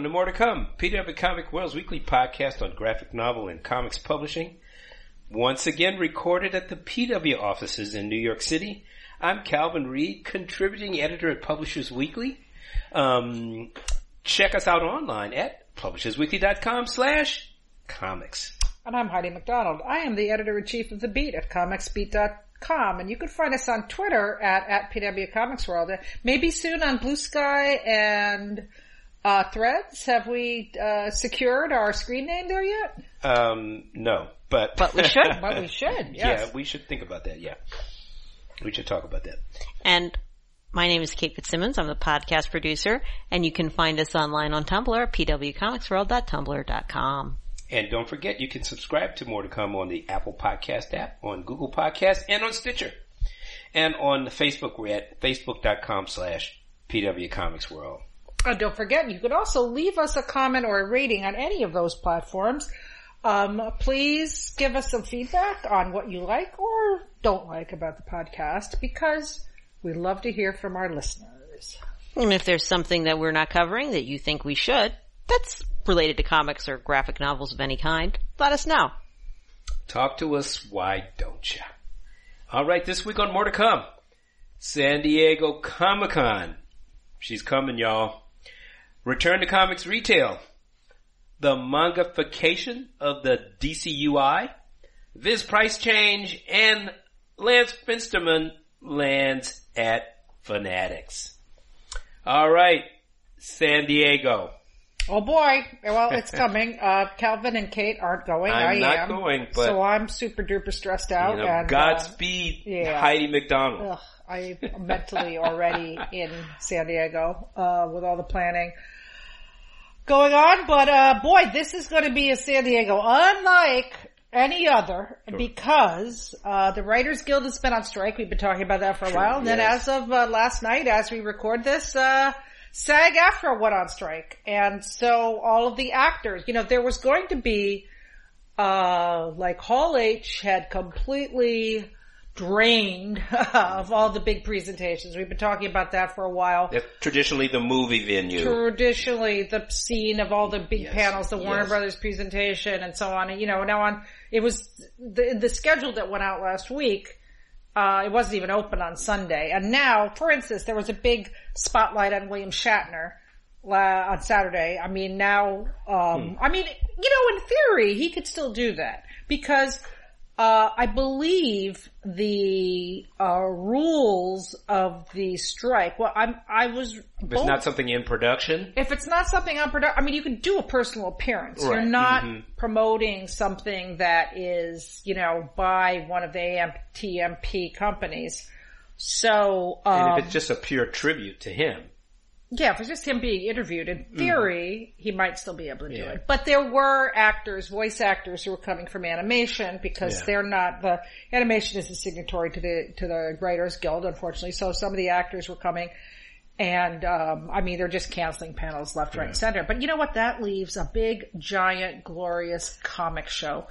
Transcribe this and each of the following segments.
welcome to More to Come, PW Comic World's weekly podcast on graphic novel and comics publishing. Once again recorded at the PW offices in New York City. I'm Calvin Reid, contributing editor at Publishers Weekly. Um, check us out online at publishersweekly.com slash comics. And I'm Heidi MacDonald. I am the editor-in-chief of The Beat at comicsbeat.com. And you can find us on Twitter at, at PW Comics World. Maybe soon on Bluesky and uh, Threads. Have we uh, secured our screen name there yet? Um, no, but... But we should. but we should, yes. Yeah, we should think about that, yeah. We should talk about that. And my name is Kate Fitzsimmons. I'm the podcast producer, and you can find us online on Tumblr at pwcomicsworld.tumblr.com. And don't forget, you can subscribe to More to Come on the Apple Podcast app, on Google Podcast, and on Stitcher. And on Facebook, we're at facebook.com slash pwcomicsworld. And don't forget, you can also leave us a comment or a rating on any of those platforms. Um, please give us some feedback on what you like or don't like about the podcast because we love to hear from our listeners. And if there's something that we're not covering that you think we should, that's related to comics or graphic novels of any kind, let us know. Talk to us, why don't you? Alright, this week on More to Come, San Diego Comic Con. She's coming, y'all. Return to comics retail. The mangafication of the DCUI. Viz price change and Lance Fensterman lands at Fanatics. Alright, San Diego. Oh boy. Well, it's coming. Uh, Calvin and Kate aren't going. I'm I not going, but- so I'm super duper stressed out. You know, and, uh, Godspeed, yeah. Heidi MacDonald. Ugh, I'm mentally already in San Diego, uh, with all the planning going on. But, uh, boy, this is going to be a San Diego unlike any other because, uh, the Writers Guild has been on strike. We've been talking about that for a while. And then as of uh, last night, as we record this, uh, SAG AFTRA went on strike. And so all of the actors, you know, there was going to be, uh, like Hall H had completely drained of all the big presentations. We've been talking about that for a while. Traditionally the movie venue. Traditionally, the scene of all the big Yes, panels, the Warner yes. Brothers presentation and so on. And, you know, now on, it was the, the schedule that went out last week. Uh, it wasn't even open on Sunday. And now, for instance, there was a big spotlight on William Shatner uh, on Saturday. I mean, now, um, I mean, you know, in theory, he could still do that because, uh, I believe the, uh, rules of the strike, well, I'm, I was, If it's not something in production. if it's not something on production, I mean, you can do a personal appearance. You're Right. not Mhm. promoting something that is, you know, by one of the AMPTP companies. So, um, And if it's just a pure tribute to him. Yeah, if it's just him being interviewed, in theory, he might still be able to do Mm-hmm. It. But there were actors, voice actors who were coming from animation because Yeah. they're not, the animation is a signatory to the, to the Writers Guild, unfortunately. So some of the actors were coming and, um, I mean, they're just canceling panels left, right, and center. But you know what? That leaves a big, giant, glorious comic show.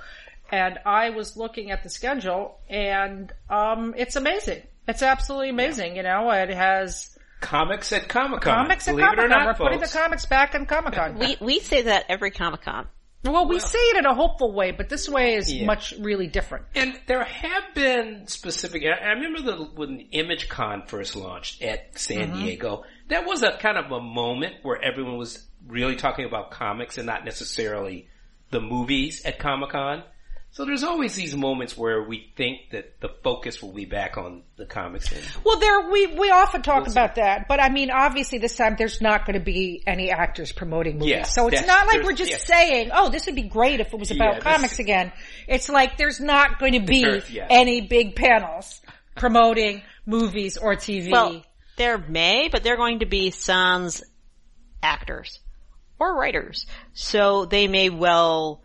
And I was looking at the schedule and, um, it's amazing. It's absolutely amazing. You know, it has, Comics at Comic Con. Comics at Believe Comic Con. not, We're putting the comics back in Comic Con. We, we say that every Comic Con. well, we say it in a hopeful way, but this way is Yeah. much really different. And there have been specific. I I remember the, when Image Con first launched at San Mm-hmm. Diego. That was a kind of a moment where everyone was really talking about comics and not necessarily the movies at Comic Con. So there's always these moments where we think that the focus will be back on the comics. And Well, there we we often talk We'll see. about that, but I mean, obviously, this time there's not going to be any actors promoting movies, Yes, so it's not like we're just yes. saying, "Oh, this would be great if it was about Yeah, this- comics again." It's like there's not going to be There- yeah. any big panels promoting movies or TV. Well, there may, but they're going to be sans actors or writers. So they may well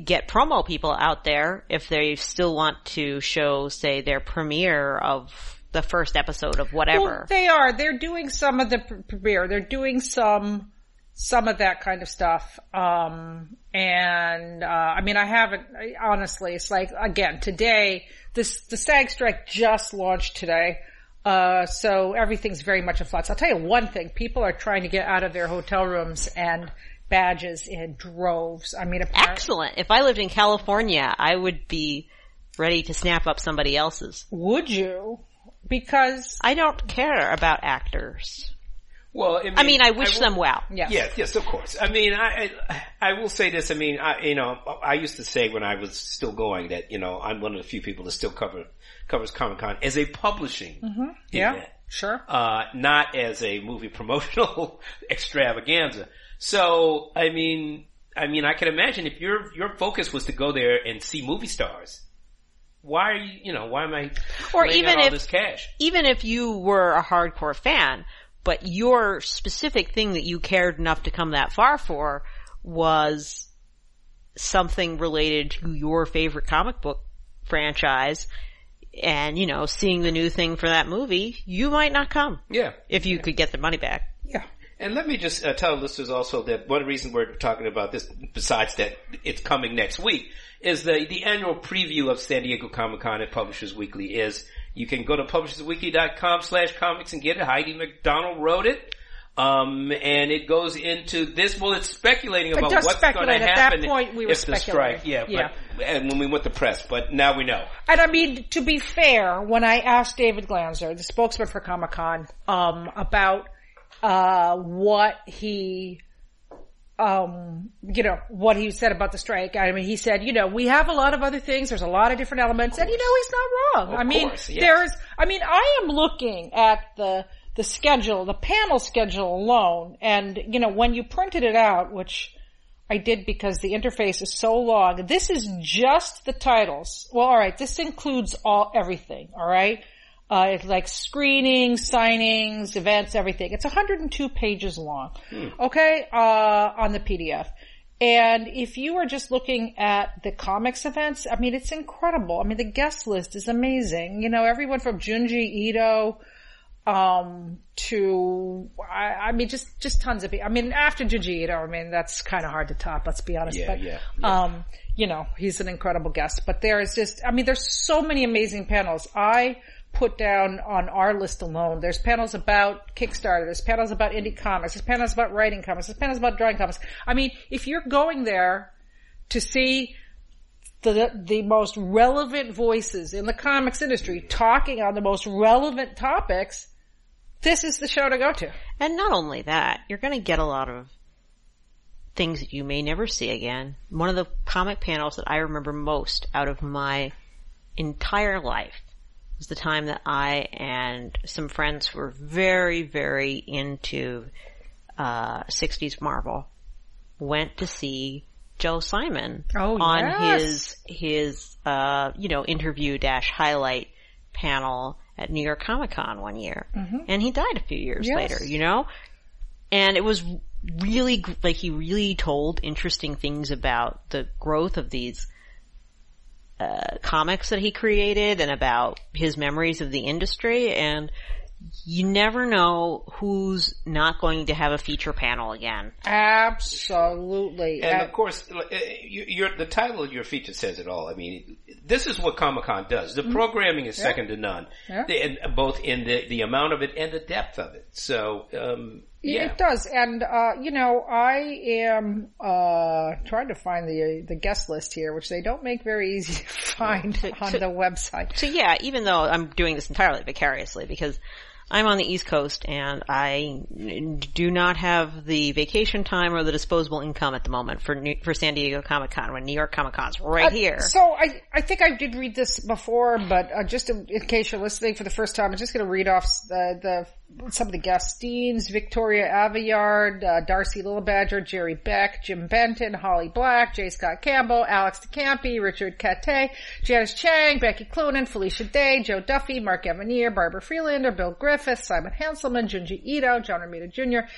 get promo people out there if they still want to show, say, their premiere of the first episode of whatever. Well, they are. They're doing some of the premiere. They're doing some some of that kind of stuff. Um, and uh, I mean, I haven't I, honestly. It's like again today. This the SAG strike just launched today. Uh, so everything's very much in flux. I'll tell you one thing. People are trying to get out of their hotel rooms and badges in droves. I mean, apparently, Excellent. If I lived in California, I would be ready to snap up somebody else's. would you? Because, I don't care about actors. Well, I mean, I mean, I wish will- them well. yes. Yes, yes, of course. I mean, I, I, I will say this. I mean, I, you know, I used to say when I was still going that, you know, I'm one of the few people that still cover, covers Comic Con as a publishing Yeah, event, sure. uh, not as a movie promotional extravaganza. So, I mean, I mean, I can imagine if your, your focus was to go there and see movie stars, why are you, you know, why am I Or even out all if- this cash? Even if you were a hardcore fan, but your specific thing that you cared enough to come that far for was something related to your favorite comic book franchise and, you know, seeing the new thing for that movie, you might not come Yeah. if you could get the money back. Yeah. And let me just uh, tell listeners also that one reason we're talking about this, besides that it's coming next week, is the the annual preview of San Diego Comic Con at Publishers Weekly. Is you can go to publishersweekly.com slash comics and get it. Heidi MacDonald wrote it. Um, and it goes into this. Well, it's speculating about what's going to speculate. At that happen point, we were if the strike. speculating. Yeah, Yeah. But, and when we went to press, but now we know. And I mean, to be fair, when I asked David Glanzer, the spokesman for Comic Con, um, about uh, what he, um, you know, what he said about the strike. I mean, he said, you know, we have a lot of other things. There's a lot of different elements, and you know, he's not wrong. Of I mean, course, yes. there's. I mean, I am looking at the the schedule, the panel schedule alone, and you know, when you printed it out, which I did because the interface is so long. This is just the titles. Well, alright, this includes all, everything, alright? Uh, it's like screenings, signings, events, everything. It's 102 pages long. Okay, uh, on the PDF. And if you are just looking at the comics events, I mean, it's incredible. I mean, the guest list is amazing. You know, everyone from Junji Ito, um, to, I, I mean, just, just tons of people. I mean, after Junji Ito, I mean, that's kind of hard to top, let's be honest. Yeah, but, yeah, um, you know, he's an incredible guest, but there is just, I mean, there's so many amazing panels. I put down on our list alone. There's panels about Kickstarter. There's panels about indie comics. There's panels about writing comics. There's panels about drawing comics. I mean, if you're going there to see the the most relevant voices in the comics industry talking on the most relevant topics, this is the show to go to. And not only that, you're going to get a lot of things that you may never see again. One of the comic panels that I remember most out of my entire life was the time that I and some friends were very, very into uh, 60s Marvel. Went to see Joe Simon Oh, on yes. his his uh, you know interview dash highlight panel at New York Comic Con one year, and he died a few years Mm-hmm. Yes. later. You know, and it was really like he really told interesting things about the growth of these uh, comics that he created and about his memories of the industry and you never know who's not going to have a feature panel again. Absolutely. And Uh, of course, uh, you- your, the title of your feature says it all. I mean, this is what Comic Con does. The programming is second to none, Mm-hmm. Yeah. The- and both in the, the amount of it and the depth of it. So, um, Yeah, yeah. It does, and uh, you know, I am uh, trying to find the the guest list here, which they don't make very easy to find on the website. So yeah, even though I'm doing this entirely vicariously because I'm on the East Coast and I do not have the vacation time or the disposable income at the moment for New, for San Diego Comic Con when New York Comic Con's right here. So I I think I did read this before, but uh, just in, in case you're listening for the first time, I'm just going to read off the, the some of the Deans, Victoria Aveyard, uh, Darcie Little Badger, Jerry Beck, Jim Benton, Holly Black, J. Scott Campbell, Alex de Campi, Richard Cate, Janice Chiang, Becky Cloonan, Felicia Day, Jo Duffy, Mark Evanier, Barbara Friedlander, Bill Griffith, Simon Hanselmann, Junji Ito, John Romita Jr.,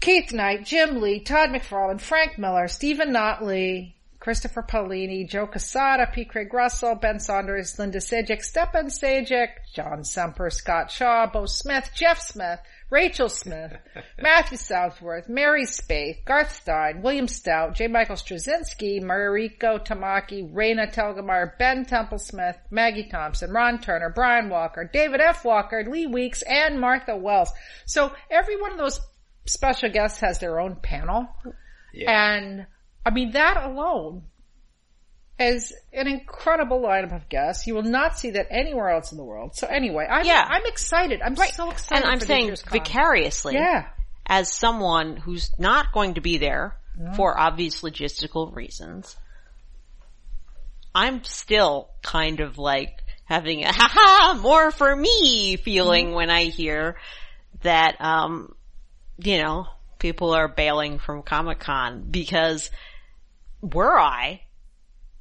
Keith Knight, Jim Lee, Todd McFarlane, Frank Miller, Stephen Notley, Christopher Paolini, Joe Quesada, P. Craig Russell, Ben Saunders, Linda Sejic, Stjepan Sejic, John Semper, Scott Shaw, Beau Smith, Jeff Smith, Rachel Smith, Matthew Southworth, Mary Spaeth, Garth Stein, William Stout, J. Michael Straczynski, Mariko Tamaki, Raina Telgemeier, Ben Templesmith, Maggie Thompson, Ron Turner, Brian Walker, David F. Walker, Lee Weeks, and Martha Wells. So every one of those special guests has their own panel. Yeah. And I mean, that alone is an incredible lineup of guests. You will not see that anywhere else in the world. So anyway, I'm, Yeah. I'm excited. I'm so excited. and I'm for this saying vicariously, Yeah. as someone who's not going to be there for obvious logistical reasons, I'm still kind of like having a ha ha more for me feeling when I hear that, um, you know, people are bailing from Comic Con because were I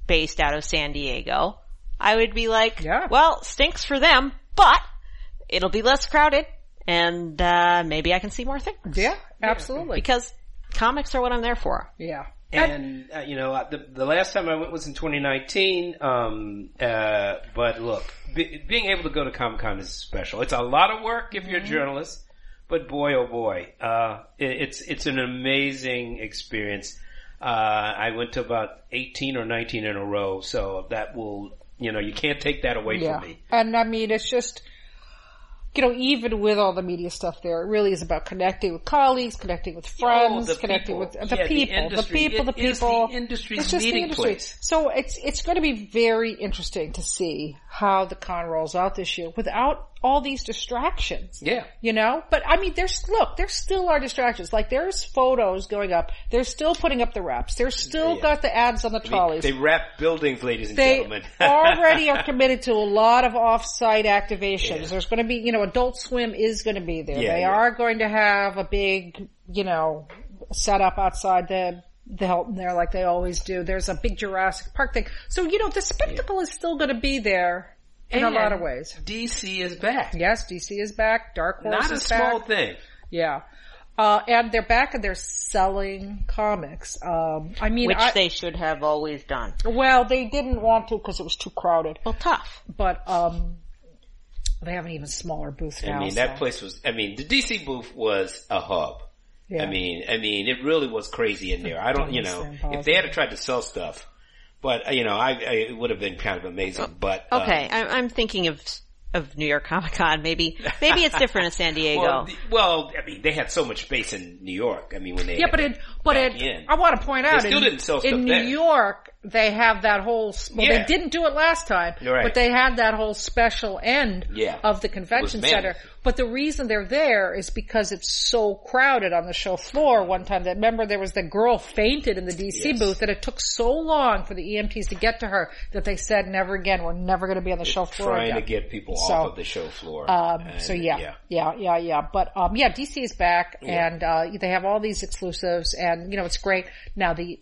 based out of San Diego, I would be like, Yeah. well, stinks for them, but it'll be less crowded and, uh, maybe I can see more things Yeah, absolutely. because comics are what I'm there for. Yeah. And uh, you know, uh, the the last time I went was in 2019. Um, uh, but look, be, being able to go to Comic Con is special. It's a lot of work if you're a journalist, but boy, oh boy, uh, it, it's it's an amazing experience. Uh, I went to about 18 or 19 in a row, so that will, you know, you can't take that away Yeah. from me. And I mean, it's just, you know, even with all the media stuff there, it really is about connecting with colleagues, connecting with friends, the connecting people. with the Yeah, the people, the, industry. people, the is the people. industry's it's just the industry. place. So it's, it's going to be very interesting to see how the con rolls out this year without all these distractions. Yeah. You know? But I mean, there's, look, there still are distractions. Like there's photos going up. They're still putting up the wraps. They're still Yeah. got the ads on the trolleys. they wrap buildings, ladies and they gentlemen. already are committed to a lot of off-site activations. Yeah. There's going to be, you know, Adult Swim is going to be there. Yeah, they are going to have a big, you know, setup outside the the Hilton there, like they always do. There's a big Jurassic Park thing. So you know, the spectacle is still going to be there in a lot of ways. DC is back. Yes, DC is back. Dark Horse Not a small back. thing. Yeah. Uh, and they're back and they're selling comics. Um, I mean, Which I- they should have always done. well, they didn't want to because it was too crowded. Well, tough. but um they have an even smaller booth now. I mean, so- that place was, I mean, the DC booth was a hub. Yeah. I mean, I mean, it really was crazy in there. I don't, you know, if they had tried to sell stuff, but uh, you know, I, I it would have been kind of amazing. But um, Okay, I, I'm thinking of of New York Comic Con. Maybe maybe it's different in San Diego. well, the- well, I mean, they had so much space in New York. I mean, when they yeah, but it, but it, in. I want to point out, still in, didn't sell stuff in New there. York, they have that whole, well, Yeah. they didn't do it last time, right. but they had that whole special end Yeah. of the convention center. But the reason they're there is because it's so crowded on the show floor one time that remember there was the girl fainted in the DC Yes. booth that it took so long for the EMTs to get to her that they said never again, we're never going to be on the show floor trying again. to get people So, off of the show floor. Um, And, so yeah, yeah, yeah, yeah. But um, yeah, DC is back, and uh, they have all these exclusives, and you know it's great. Now the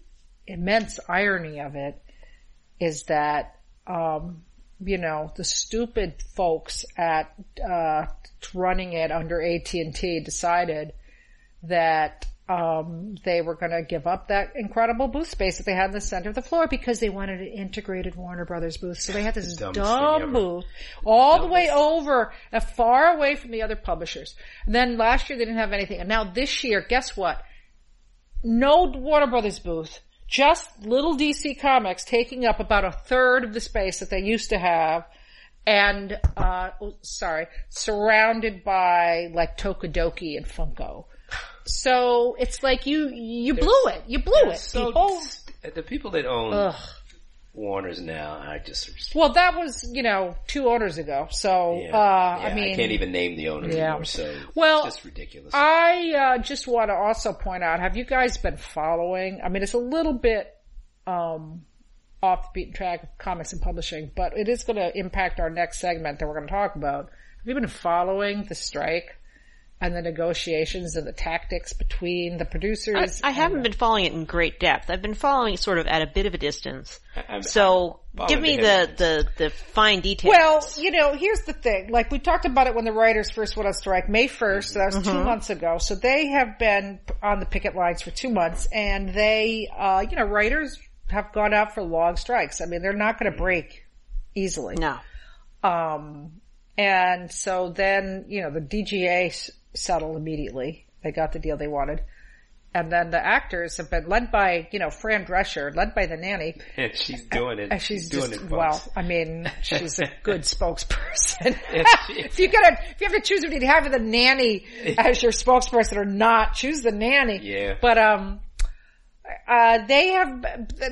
immense irony of it is that um, you know the stupid folks at uh, running it under AT and T decided that um, they were going to give up that incredible booth space that they had in the center of the floor because they wanted an integrated Warner Brothers booth. So they had this dumb booth all the way over, uh, far away from the other publishers. And then last year they didn't have anything, and now this year, guess what? No Warner Brothers booth. Just little DC Comics taking up about a third of the space that they used to have and uh oh, sorry, surrounded by like tokidoki and Funko. So it's like you you blew it. You blew it, So people. the people that own Ugh. Warner's now, I just Well, that was you know two owners ago. So yeah, uh yeah, I mean, I can't even name the owners Yeah. anymore. So Well, it's just ridiculous. I uh, just want to also point out: Have you guys been following? I mean, it's a little bit um, off the beaten track of comics and publishing, but it is going to impact our next segment that we're going to talk about. Have you been following the strike and the negotiations and the tactics between the producers? I and haven't the- been following it in great depth. I've been following it sort of at a bit of a distance. I'm- So I'm give me the, the the, the fine details. Well, you know, here's the thing. Like we talked about it when the writers first went on strike, May 1st, so that was two months ago. So they have been on the picket lines for two months and they, uh, you know, writers have gone out for long strikes. I mean, they're not going to break easily. no. Um, and so then, you know, the DGA s- settle immediately. They got the deal they wanted. And then the actors have been led by, you know, Fran Drescher, led by the nanny. And she's doing it. And she's, she's doing just, it. well. I mean, she's a good spokesperson. Yes, she is. if you gotta, if you have to choose between having the nanny as your spokesperson or not, choose the nanny. Yeah. But, um, uh, they have,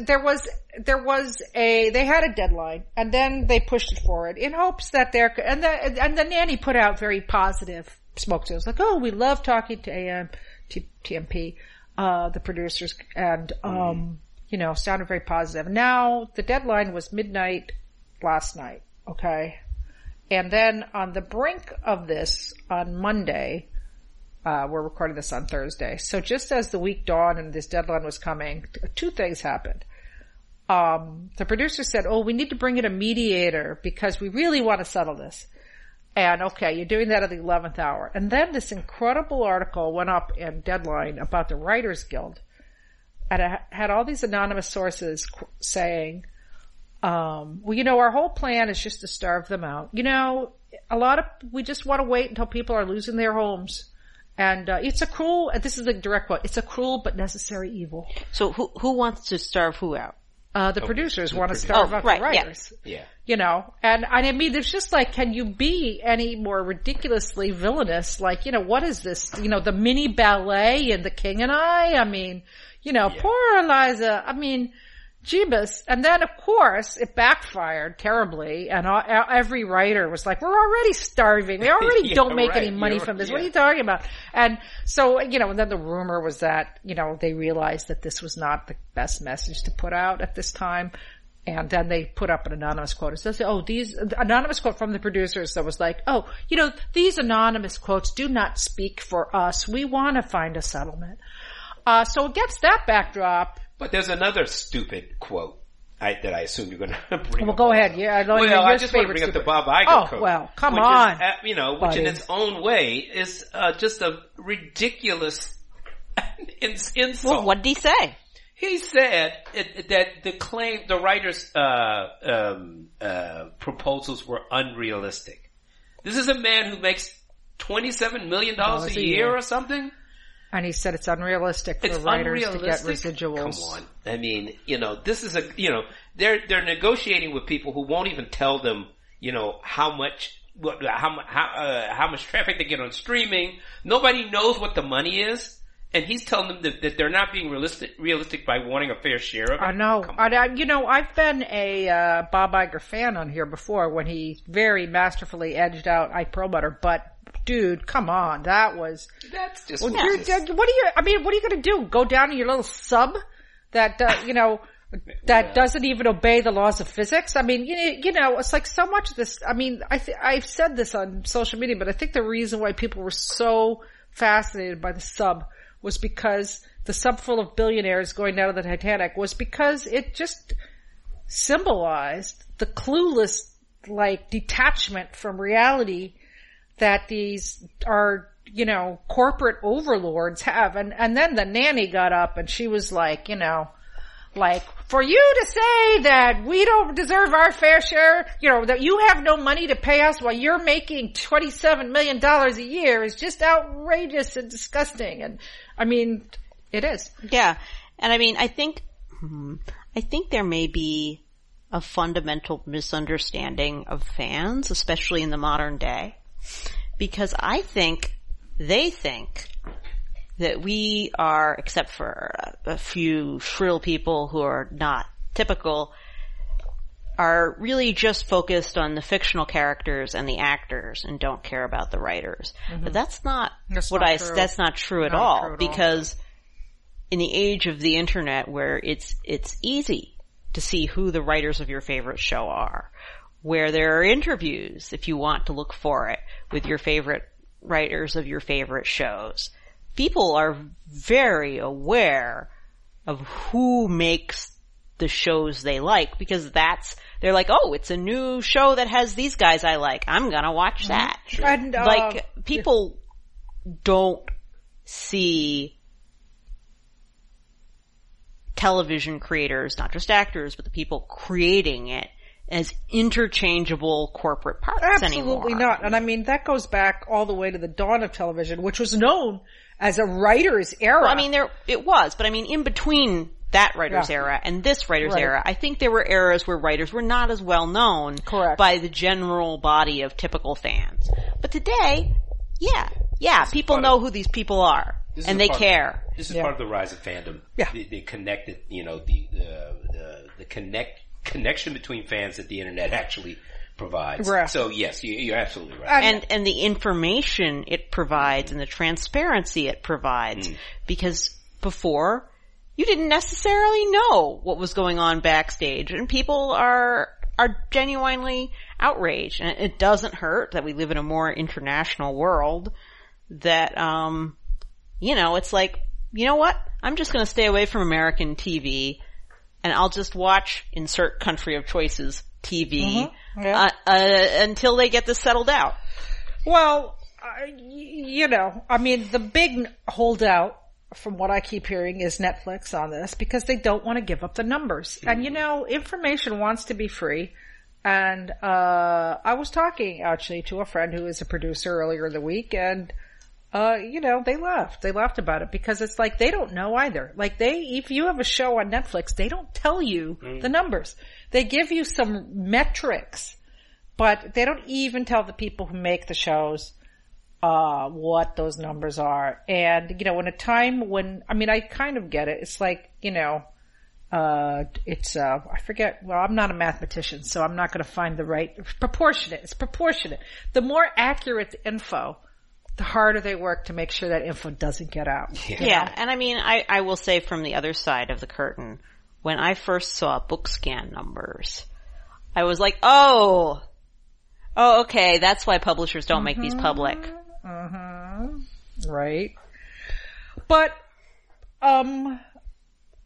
there was, there was a, they had a deadline and then they pushed it forward in hopes that they're, and the, and the nanny put out very positive smoke signals like, oh, we love talking to AM, T, TMP, uh, the producers and, um, you know, sounded very positive. Now the deadline was midnight last night. Okay. And then on the brink of this on Monday, uh, we're recording this on Thursday. So just as the week dawned and this deadline was coming, two things happened. Um, the producer said, "Oh, we need to bring in a mediator because we really want to settle this." And okay, you're doing that at the eleventh hour. And then this incredible article went up in Deadline about the Writers Guild, and it had all these anonymous sources saying, um, "Well, you know, our whole plan is just to starve them out. You know, a lot of we just want to wait until people are losing their homes." And uh, it's a cruel. This is a direct quote. It's a cruel but necessary evil. So who who wants to starve who out? Uh, the producers the want to produ- starve Oh, out right, the yeah. writers. yeah. You know, and, and I mean, there's just like, can you be any more ridiculously villainous? Like, you know, what is this? You know, the mini ballet and the king and I? I mean, you know, Yeah. poor Eliza. I mean, Jeebus. And then of course it backfired terribly and all, every writer was like, we're already starving. We already Yeah, don't make right. any money You're- from this. What are you talking about? And so, you know, and then the rumor was that, you know, they realized that this was not the best message to put out at this time. And then they put up an anonymous quote. It says, oh, these, anonymous quote from the producers that was like, oh, you know, these anonymous quotes do not speak for us. We want to find a settlement. Uh, so against that backdrop, But there's another stupid quote I, that I assume you're going to bring. well, up go also. ahead. Yeah, I know Well, your I just want to favorite bring up the Bob Iger Oh, quote. well, come on, Is, uh, you know, which in its own way is uh, just a ridiculous insult. Well, what did he say? He said it, that the claim, the writer's uh, um, uh, proposals were unrealistic. This is a man who makes twenty-seven million dollars Dollars a a year year. or something. And he said it's unrealistic for It's writers unrealistic. to get residuals. Come on, I mean, you know, this is a, you know, they're they're negotiating with people who won't even tell them, you know, how much. What, how how uh, how much traffic they get on streaming? Nobody knows what the money is, and he's telling them that, that they're not being realistic realistic by wanting a fair share of it. I know. I, I- you know, I've been a uh, Bob Iger fan on here before when he very masterfully edged out Ike Perlmutter, but dude, come on, that was. That's just Well, what you're, what are you? I mean, what are you going to do? Go down to your little sub that uh, you know that Yeah. doesn't even obey the laws of physics? I mean, you know, you know, it's like so much of this. I mean, I th- I've said this on social media, but I think the reason why people were so fascinated by the sub was because the sub full of billionaires going down to the Titanic was because it just symbolized the clueless like detachment from reality that these are, you know, corporate overlords have. And, and then the nanny got up and she was like, you know, like, for you to say that we don't deserve our fair share, you know, that you have no money to pay us while you're making $27 million a year is just outrageous and disgusting. And I mean, it is. Yeah. And I mean, I think, hmm, I think there may be a fundamental misunderstanding of fans, especially in the modern day, because I think they think that we are, except for a, few shrill people who are not typical, are really just focused on the fictional characters and the actors and don't care about the writers. Mm-hmm. But that's not That's what not I, true. that's not true at Not all true at all. because in the age of the internet where it's, it's easy to see who the writers of your favorite show are, where there are interviews if you want to look for it with your favorite writers of your favorite shows. People are very aware of who makes the shows they like because that's, they're like, oh, it's a new show that has these guys I like. I'm gonna watch that. And, uh, Like, people don't see television creators, not just actors, but the people creating it as interchangeable corporate parts Absolutely anymore. not. And I mean, that goes back all the way to the dawn of television, which was known as a writer's era. Well, I mean, there it was, but I mean, in between that writer's Yeah. era and this writer's Right. era, I think there were eras where writers were not as well known Correct. by the general body of typical fans. But today, yeah, yeah, people know of- who these people are and they part- care. This is Yeah. part of the rise of fandom. Yeah. The, the connected, you know, the, the, the, the connect, connection between fans that the internet actually provides. Right. So yes, you, you're absolutely right. And- and and the information it provides and the transparency it provides Mm. because before you didn't necessarily know what was going on backstage and people are are genuinely outraged and it doesn't hurt that we live in a more international world that um you know it's like you know what I'm just going to stay away from American TV and I'll just watch insert country of choices TV Mm-hmm. Yeah. uh, uh, until they get this settled out. Well, you know, I mean, the big holdout from what I keep hearing is Netflix on this because they don't want to give up the numbers. And you know, information wants to be free. And, uh, I was talking actually to a friend who is a producer earlier in the week and, uh, you know, they laughed. They laughed about it because it's like they don't know either. Like they, if you have a show on Netflix, they don't tell you the numbers. They give you some metrics, but they don't even tell the people who make the shows, uh, what those numbers are. And, you know, in a time when, I mean, I kind of get it. It's like, you know, uh, it's, uh, I forget, well, I'm not a mathematician, so I'm not going to find the right, proportionate. It's proportionate. The more accurate the info, the harder they work to make sure that info doesn't get out. Yeah, and I mean, I, I will say from the other side of the curtain, when I first saw BookScan numbers, I was like, oh, oh, okay, that's why publishers don't make these public. Right. But, um,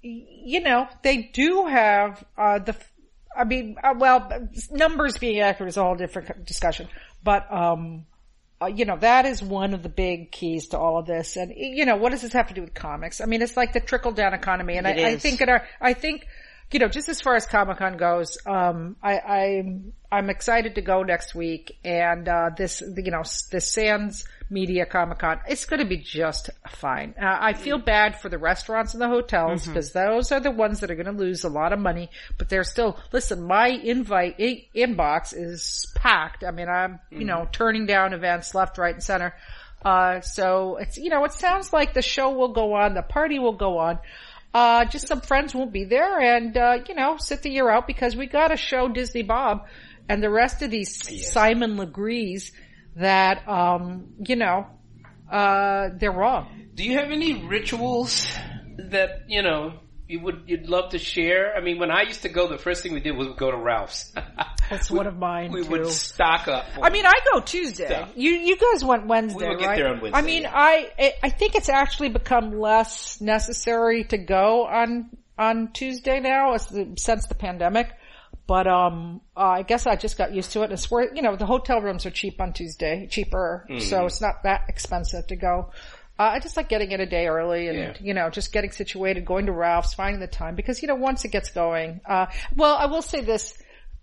you know, they do have, uh, the, I mean, uh, well, numbers being accurate is a whole different discussion, but, um, uh, you know, that is one of the big keys to all of this. And, you know, what does this have to do with comics? I mean, it's like the trickle down economy. And I, I think in our, I think, you know, just as far as Comic Con goes, um, I, I'm, I'm excited to go next week. And, uh, this, you know, this Sands Media Comic Con, it's going to be just fine. Uh, I feel bad for the restaurants and the hotels because those are the ones that are going to lose a lot of money, but they're still, listen, my invite i- inbox is packed. I mean, I'm, you know, turning down events left, right, and center. Uh, so it's, you know, it sounds like the show will go on, the party will go on. Uh, just some friends won't be there and, uh, you know, sit the year out because we gotta show Disney Bob and the rest of these Simon Legrees that, um, you know, uh, they're wrong. Do you have any rituals that, you know, you would, you'd love to share? I mean, when I used to go, the first thing we did was go to Ralph's. That's one of mine we too. would stock up. I mean, I go Tuesday. Stuff. You you guys went Wednesday, We right? there on Wednesday, I mean, yeah. I- I think it's actually become less necessary to go on on Tuesday now, since the pandemic. But um, uh, I guess I just got used to it. And it's where you know the hotel rooms are cheap on Tuesday, cheaper, Mm-hmm. so it's not that expensive to go. Uh, I just like getting in a day early and, Yeah. you know, just getting situated, going to Ralph's, finding the time because, you know, once it gets going, uh, well, I will say this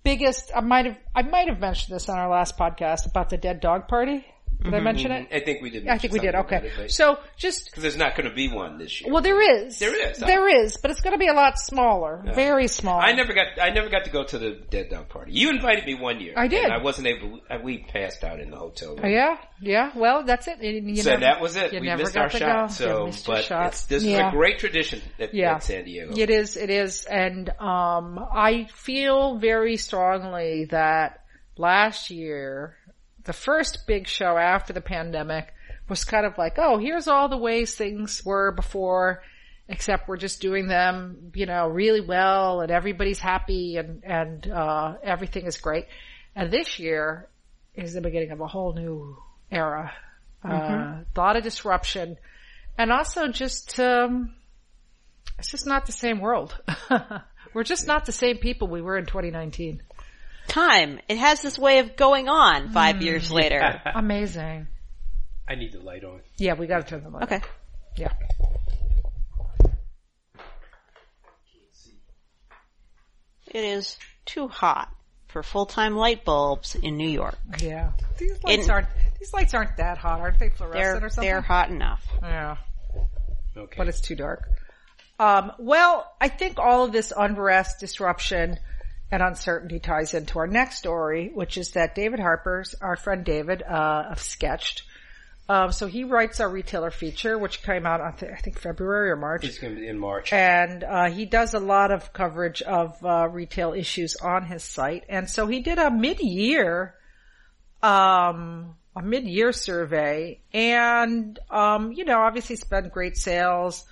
biggest, I might have, I might have mentioned this on our last podcast about the dead dog party. Did I mention it? I think we did. I think we did. Okay. So just, Because there's not going to be one this year. well, there is. There is? There is, but it's going to be a lot smaller. Very small. I never got. I never got to go to the dead dog party. You invited me one year. I did. And I wasn't able. We passed out in the hotel room. Oh, yeah, yeah. Well, that's it. You- so never- that was it. We missed our shot. So, You missed your but shot. it's, this Yeah. is a great tradition at, Yeah. at San Diego. It is, it is. And, um, I feel very strongly that last year, the first big show after the pandemic was kind of like, oh, here's all the ways things were before, except we're just doing them, you know, really well and everybody's happy and, and, uh, everything is great. And this year is the beginning of a whole new era. Uh, a lot of disruption and also just, um, it's just not the same world. We're just not the same people we were in 2019. Time. It has this way of going on five years later. Amazing. I need the light on. Yeah, we gotta turn the light. Okay. Yeah. It is too hot for full-time light bulbs in New York. Yeah. These lights In- aren't, these lights aren't that hot, aren't they fluorescent They're or something? they're hot enough. Yeah. Okay. but it's too dark. Um, well, I think all of this unrest, disruption, and uncertainty ties into our next story, which is that David Harper's, our friend David, uh, of SKTCHD. Um, so he writes our retailer feature, which came out, I, th- I think February or March. it's going to be in March. And uh, he does a lot of coverage of uh, retail issues on his site. And so he did a mid-year, um, a mid-year survey, and um, you know, obviously, it's been great sales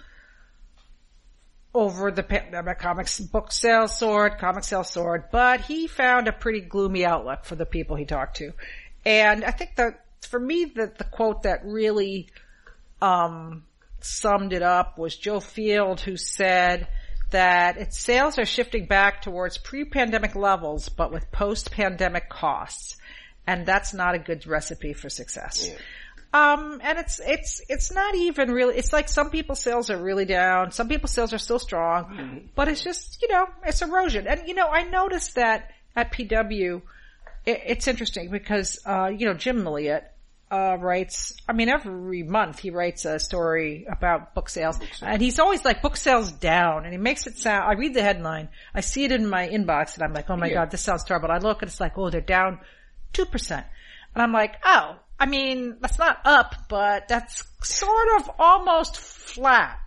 over the pandemic. Comics book sales soared, comic sales soared, but he found a pretty gloomy outlook for the people he talked to. And I think that for me, the the quote that really um, summed it up was Joe Field, who said that its sales are shifting back towards pre-pandemic levels, but with post-pandemic costs, and that's not a good recipe for success. Um, and it's, it's, it's not even really, it's like some people's sales are really down, some people's sales are still strong, but it's just, you know, it's erosion. And you know, I noticed that at PW, it, it's interesting because, uh, you know, Jim Milliot, uh, writes, I mean, every month he writes a story about book sales and he's always like book sales down and he makes it sound, I read the headline, I see it in my inbox and I'm like, oh my Yeah. God, this sounds terrible. I look and it's like, oh, they're down 2%. And I'm like, oh, I mean, that's not up, but that's sort of almost flat.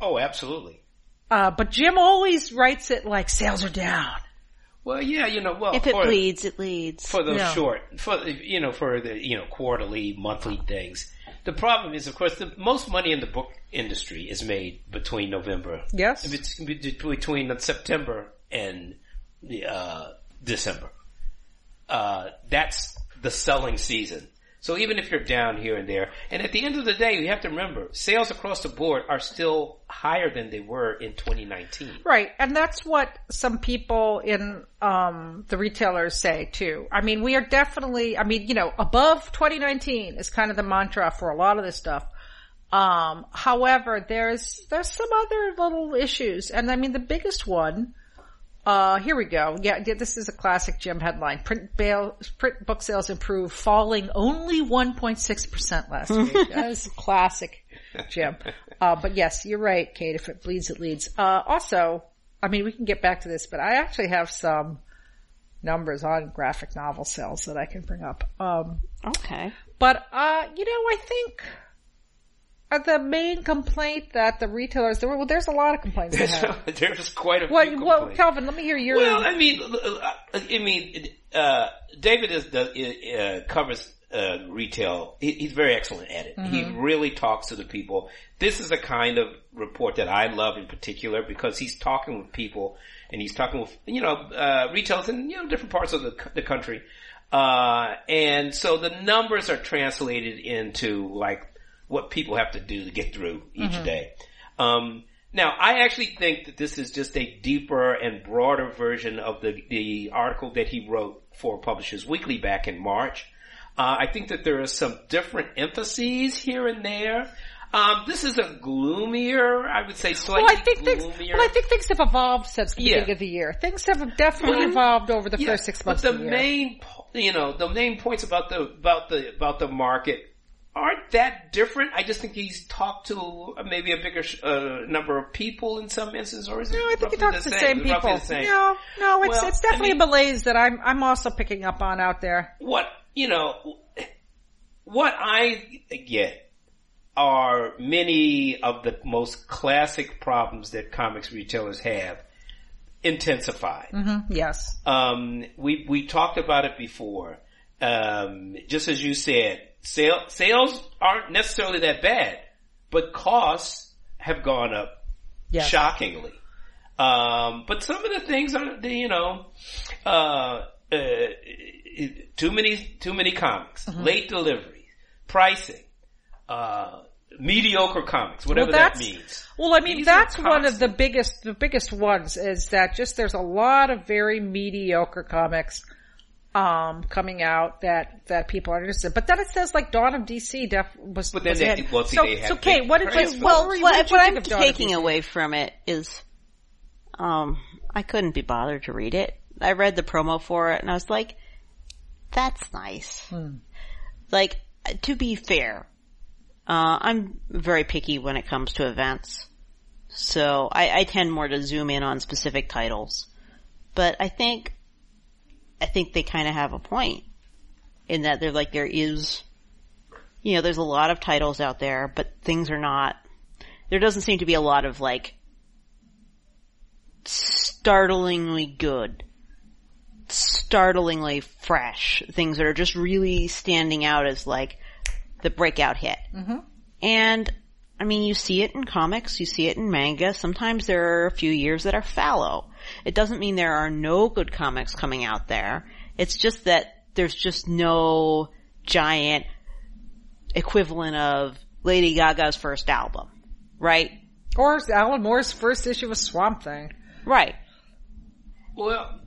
oh, absolutely. Uh, but Jim always writes it like sales are down. Well, yeah, you know, well, If it for, bleeds, it leads. for those Yeah. short, for you know, for the you know quarterly, monthly things. The problem is, of course, the most money in the book industry is made between November, Yes. between September and uh, December. Uh, that's the selling season. So even if you're down here and there, and at the end of the day, you have to remember, sales across the board are still higher than they were in 2019. Right. And that's what some people in, um, the retailers say too. I mean, we are definitely, I mean, you know, above 2019 is kind of the mantra for a lot of this stuff. Um, however, there's, there's some other little issues. And I mean, the biggest one, uh, here we go. Yeah, yeah, this is a classic Jim headline. Print, bail, print book sales improved, falling only 1.6% last week. that is a classic Jim. Uh, but yes, you're right, Kate. If it bleeds, it leads. Uh, also, I mean, we can get back to this, but I actually have some numbers on graphic novel sales that I can bring up. Um, okay. but, uh, you know, I think the main complaint that the retailers, there were, well, there's a lot of complaints they have. There's quite a What, few well. Calvin, let me hear your, Well, I mean, uh, I mean, uh, David is the, uh, covers uh, retail. He, he's very excellent at it. He really talks to the people. This is the kind of report that I love in particular because he's talking with people and he's talking with you know uh, retailers in you know different parts of the the country. Uh, and so the numbers are translated into like what people have to do to get through each day. Um, now, I actually think that this is just a deeper and broader version of the, the article that he wrote for Publishers Weekly back in March. Uh, I think that there are some different emphases here and there. Um, this is a gloomier, I would say slightly well, I think things, well, I think things have evolved since the Yeah. beginning of the year. Things have definitely evolved over the Yeah, first six months But the the main, you know, the main points about the about the about the market aren't that different. I just think he's talked to maybe a bigger sh- uh, number of people in some instances, or is it No, I think he talks to the same roughly people. the same? No, no, it's Well, it's I definitely mean- a malaise that I'm I'm also picking up on out there. what you know what I get are many of the most classic problems that comics retailers have intensified. Mm-hmm. Yes. Um, we we talked about it before. Um, just as you said, sale, sales aren't necessarily that bad, but costs have gone up Yes. shockingly. Um, but some of the things are, the, you know, uh, uh, too many, too many comics, Mm-hmm. late delivery, pricing, uh, mediocre comics, whatever Well, that means. Well, I mean, These that's one of the biggest, the biggest ones is that just there's a lot of very mediocre comics, um, coming out that, that people are interested in. But then it says like Dawn of DC def, was, But then was they- ahead. well, see, so, they have so Kate, what did praise you, what. Well, what, what what I'm of Dawn of taking away from it is, um, I couldn't be bothered to read it. I read the promo for it and I was like, that's nice. Like, to be fair, uh, I'm very picky when it comes to events. So I, I tend more to zoom in on specific titles. But I think, I think they kind of have a point in that they're like, there is, you know, there's a lot of titles out there, but things are not, there doesn't seem to be a lot of like, startlingly good, startlingly fresh things that are just really standing out as like the breakout hit. Mm-hmm. And I mean, you see it in comics, you see it in manga. Sometimes there are a few years that are fallow. It doesn't mean there are no good comics coming out there. It's just that there's just no giant equivalent of Lady Gaga's first album, right? Or Alan Moore's first issue of Swamp Thing. Right. Well,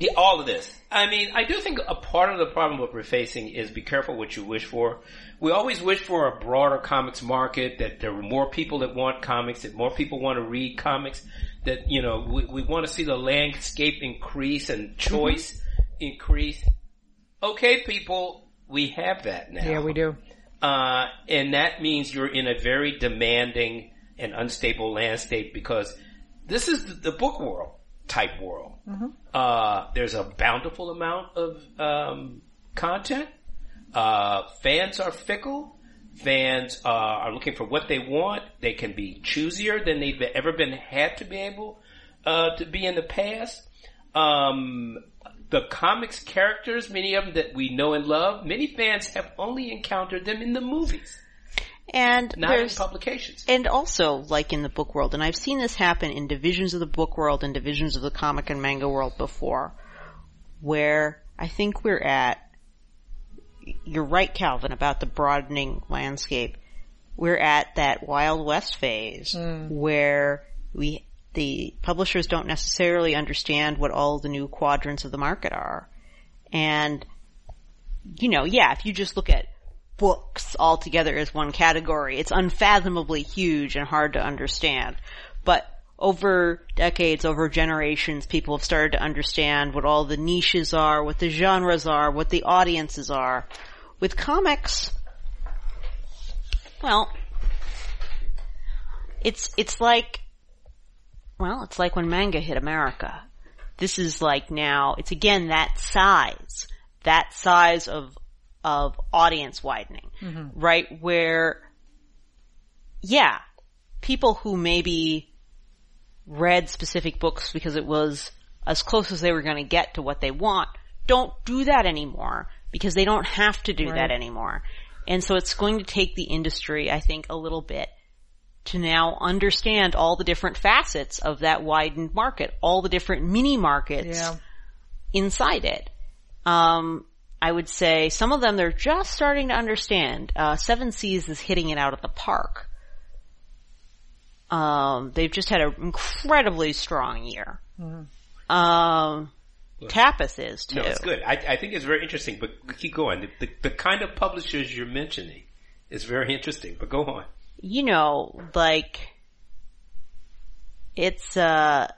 yeah, all of this. I mean, I do think a part of the problem what we're facing is be careful what you wish for. We always wish for a broader comics market, that there are more people that want comics, that more people want to read comics, that, you know, we, we want to see the landscape increase and choice Mm-hmm. increase. Okay, people, we have that now. Yeah, we do. Uh, and that means you're in a very demanding and unstable landscape because this is the, the book world type world. Uh, there's a bountiful amount of um, content. Uh, fans are fickle. Fans uh, are looking for what they want. They can be choosier than they've ever been had to be able uh, to be in the past. Um, the comics characters, many of them that we know and love, many fans have only encountered them in the movies, And not in there's, publications. and also like in the book world, and I've seen this happen in divisions of the book world and divisions of the comic and manga world before, where I think we're at, you're right Calvin about the broadening landscape. We're at that Wild West phase hmm. where we, the publishers don't necessarily understand what all the new quadrants of the market are. And, you know, yeah, if you just look at books altogether as one category, it's unfathomably huge and hard to understand. But over decades, over generations, people have started to understand what all the niches are, what the genres are, what the audiences are. With comics, well, it's, it's like, well, it's like when manga hit America. This is like now, it's again that size, that size of, of audience widening, right? Where, yeah, people who maybe read specific books because it was as close as they were going to get to what they want don't do that anymore because they don't have to do that anymore. And so it's going to take the industry, I think, a little bit to now understand all the different facets of that widened market, all the different mini markets Yeah. inside it. Um, I would say some of them they're just starting to understand. Uh, Seven Seas is hitting it out of the park. Um, they've just had an incredibly strong year. Um, Tapas is too. No, it's good. I, I think it's very interesting, but keep going. The, the, the kind of publishers you're mentioning is very interesting, but go on. you know, like, it's, uh,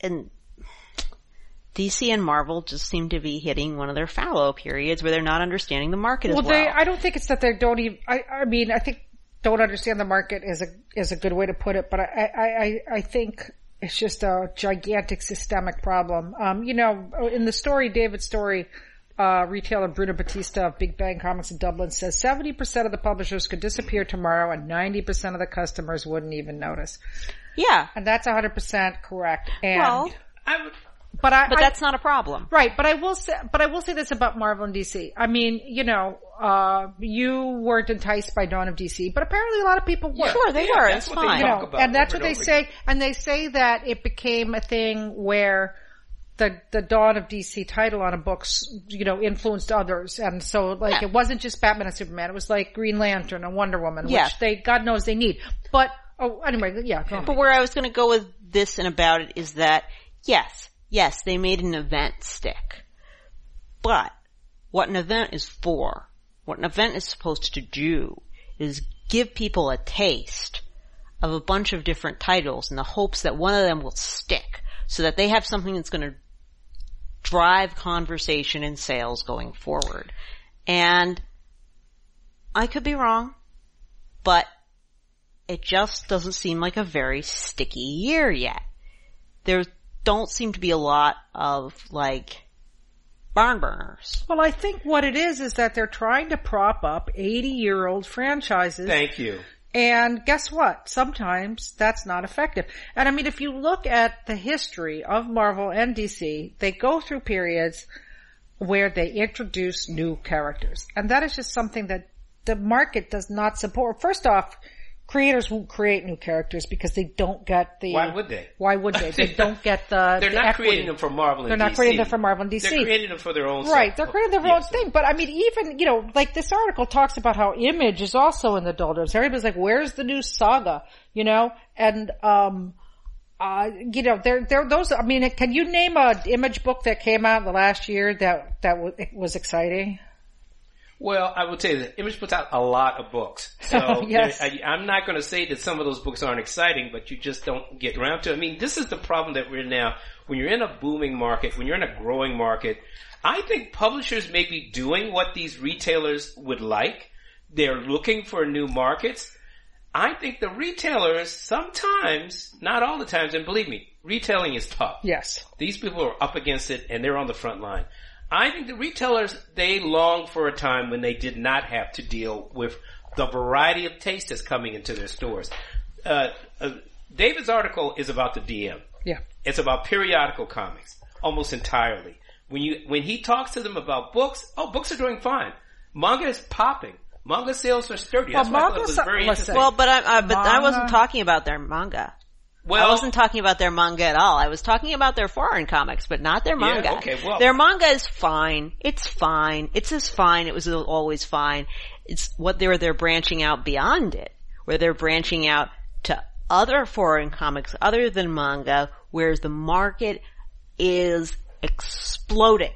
and DC and Marvel just seem to be hitting one of their fallow periods where they're not understanding the market Well, as well. they, I don't think it's that they don't even, I, I mean, I think don't understand the market is a, is a good way to put it, but I, I, I, I think it's just a gigantic systemic problem. Um, you know, in the story, David's story, uh, retailer Bruno Batista of Big Bang Comics in Dublin says 70% of the publishers could disappear tomorrow and 90% of the customers wouldn't even notice. yeah. And that's 100% correct. And, Well, I would, but I, but I- that's not a problem. Right, but I will say, but I will say this about Marvel and DC. I mean, you know, uh, you weren't enticed by Dawn of DC, but apparently a lot of people were. Sure, they Yeah, were. that's It's what fine. You talk know, about and that's what they over say, and they say that it became a thing where the the Dawn of DC title on a books, you know, influenced others, and so like Yeah. it wasn't just Batman and Superman; it was like Green Lantern and Wonder Woman, Yeah. which they God knows they need. But oh, anyway, yeah, go on. But where I was going to go with this and about it is that, yes, yes, they made an event stick. But what an event is for, what an event is supposed to do is give people a taste of a bunch of different titles in the hopes that one of them will stick. so that they have something that's going to drive conversation and sales going forward. And I could be wrong, but it just doesn't seem like a very sticky year yet. There don't seem to be a lot of like barn burners. Well, I think what it is is that they're trying to prop up 80 year old franchises. Thank you. And guess what? Sometimes that's not effective. And I mean, if you look at the history of Marvel and DC, they go through periods where they introduce new characters. And that is just something that the market does not support. First off, creators won't create new characters because they don't get the. Why would they? Why would they? They don't get the. They're the not equity. creating them for Marvel and They're not DC. creating them for Marvel and DC. They're creating them for their own. Right, self- they're creating their own thing. But I mean, even, you know, like this article talks about how Image is also in the doldrums. Everybody's like, where's the new saga? You know? And, um, uh, you know, there, there, those, I mean, can you name a Image book that came out in the last year that, that was, was exciting? Well, I will tell you that Image puts out a lot of books. So Yes. I, I'm not going to say that some of those books aren't exciting, but you just don't get around to. it. I mean, this is the problem that we're in now. When you're in a booming market, when you're in a growing market, I think publishers may be doing what these retailers would like. They're looking for new markets. I think the retailers sometimes, not all the times, and believe me, retailing is tough. Yes. These people are up against it and they're on the front line. I think the retailers, they long for a time when they did not have to deal with the variety of taste that's coming into their stores. Uh, uh, David's article is about the DM. Yeah. It's about periodical comics, almost entirely. When you, when he talks to them about books, oh, books are doing fine. Manga is popping. Manga sales are sturdy. That's Well, why I thought it was very listen. interesting. Well, but I, uh, but I wasn't talking about their manga. Well, I wasn't talking about their manga at all. I was talking about their foreign comics, but not their Yeah, manga. okay, well- their manga is fine. It's fine. It's as fine. It was always fine. It's what they're they're branching out beyond it, where they're branching out to other foreign comics other than manga, whereas the market is exploding.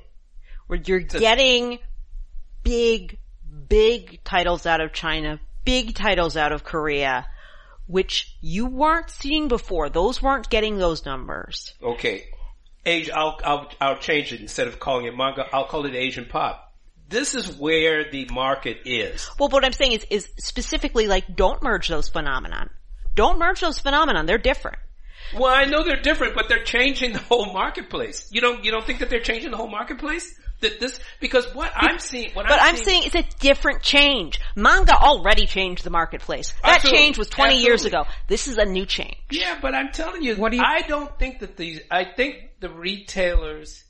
Where you're getting big, big titles out of China, big titles out of Korea, which you weren't seeing before. Those weren't getting those numbers. Okay. Age, I'll, I'll, I'll change it. Instead of calling it manga, I'll call it Asian pop. This is where the market is. Well, what I'm saying is, is specifically like, don't merge those phenomenon. Don't merge those phenomenon. They're different. Well, I know they're different, but they're changing the whole marketplace. You don't, you don't think that they're changing the whole marketplace? That this, because what I'm seeing, what But I'm seeing, saying it's a different change. Manga already changed the marketplace. That Absolutely. change was 20 years ago. This is a new change. yeah, but I'm telling you, What do you- I don't think that these, I think the retailers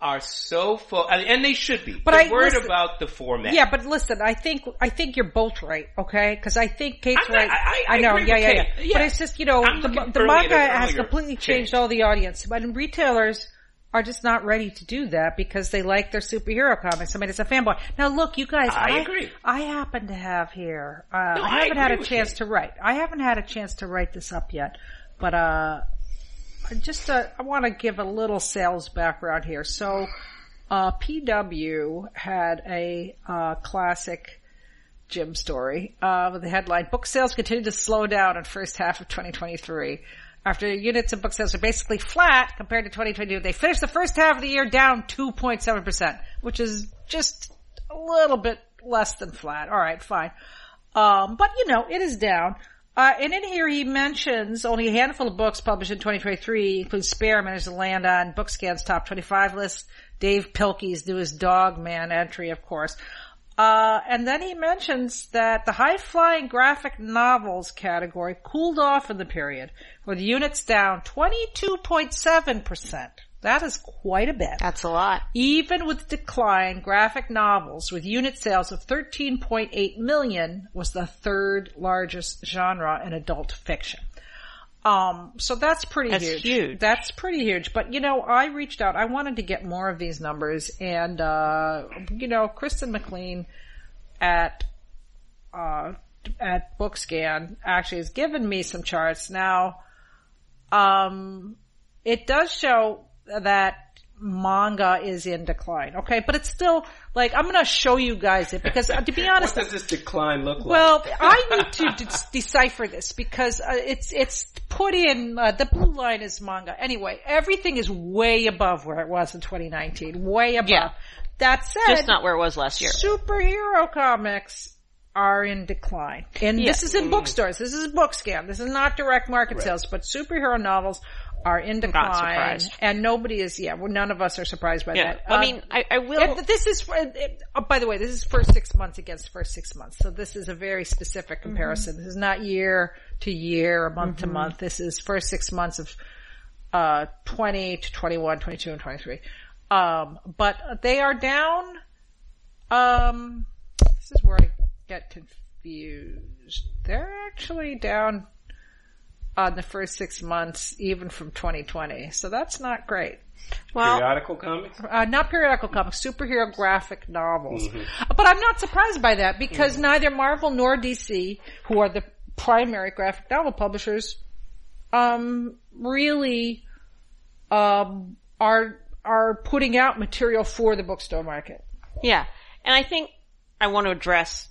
are so full, and and they should be. But They're I- worried listen- about the format. Yeah, but listen, I think I think you're both right, okay? Because I think Kate's I'm not- right. I- I know, agree yeah, with yeah, Kate. yeah, Yeah. But it's just you know I'm the, the manga has completely changed all the audience, but in retailers are just not ready to do that because they like their superhero comics. I mean, it's a fanboy. Now, look, you guys, I agree. I happen to have here. Uh, No, I I haven't had a chance Kate. to write. I haven't had a chance to write this up yet, but uh, I just uh, I want to give a little sales background here. So, uh, PW had a uh, classic Jim story uh, with the headline: "Book sales continue to slow down in first half of 2023." After units and book sales are basically flat compared to 2022, they finished the first half of the year down 2.7 percent, which is just a little bit less than flat. All right, fine. Um, but you know, it is down. Uh, and in here he mentions only a handful of books published in 2023, including Spare managed to land on BookScan's top 25 list. Dav Pilkey's newest Dog Man entry, of course. Uh, and then he mentions that the high-flying graphic novels category cooled off in the period, with units down 22.7%. That is quite a bit. That's a lot. Even with decline, graphic novels with unit sales of 13.8 million was the third largest genre in adult fiction. Um, so that's pretty That's huge. huge. That's pretty huge. But you know, I reached out. I wanted to get more of these numbers, and uh, you know, Kristen McLean at uh, at BookScan actually has given me some charts. Now, um, it does show that manga is in decline. Okay, but it's still like I'm going to show you guys it because uh, to be honest, what does this decline look like? well, I need to de- decipher this because uh, it's it's put in uh, the blue line is manga. Anyway, everything is way above where it was in 2019. Way above. Yeah. That said, Just not where it was last year. superhero comics are in decline. And this is in bookstores. This is book scan. This is not direct market sales, but superhero novels are in decline. And nobody is, yeah, well, none of us are surprised by Yeah. that. I Uh, mean, I, I will. and this is, for- it, oh, by the way, this is first six months against first six months. So this is a very specific comparison. This is not year to year or month to month. This is first six months of, uh, 20 to 21, 22, and 23. Um, but they are down, um, this is where I get confused. They're actually down on the first six months, even from 2020. So that's not great. well, Periodical comics? Uh, not periodical comics, superhero graphic novels. But I'm not surprised by that because neither Marvel nor DC, who are the primary graphic novel publishers, um, really, um, are, are putting out material for the bookstore market. Yeah. And I think I want to address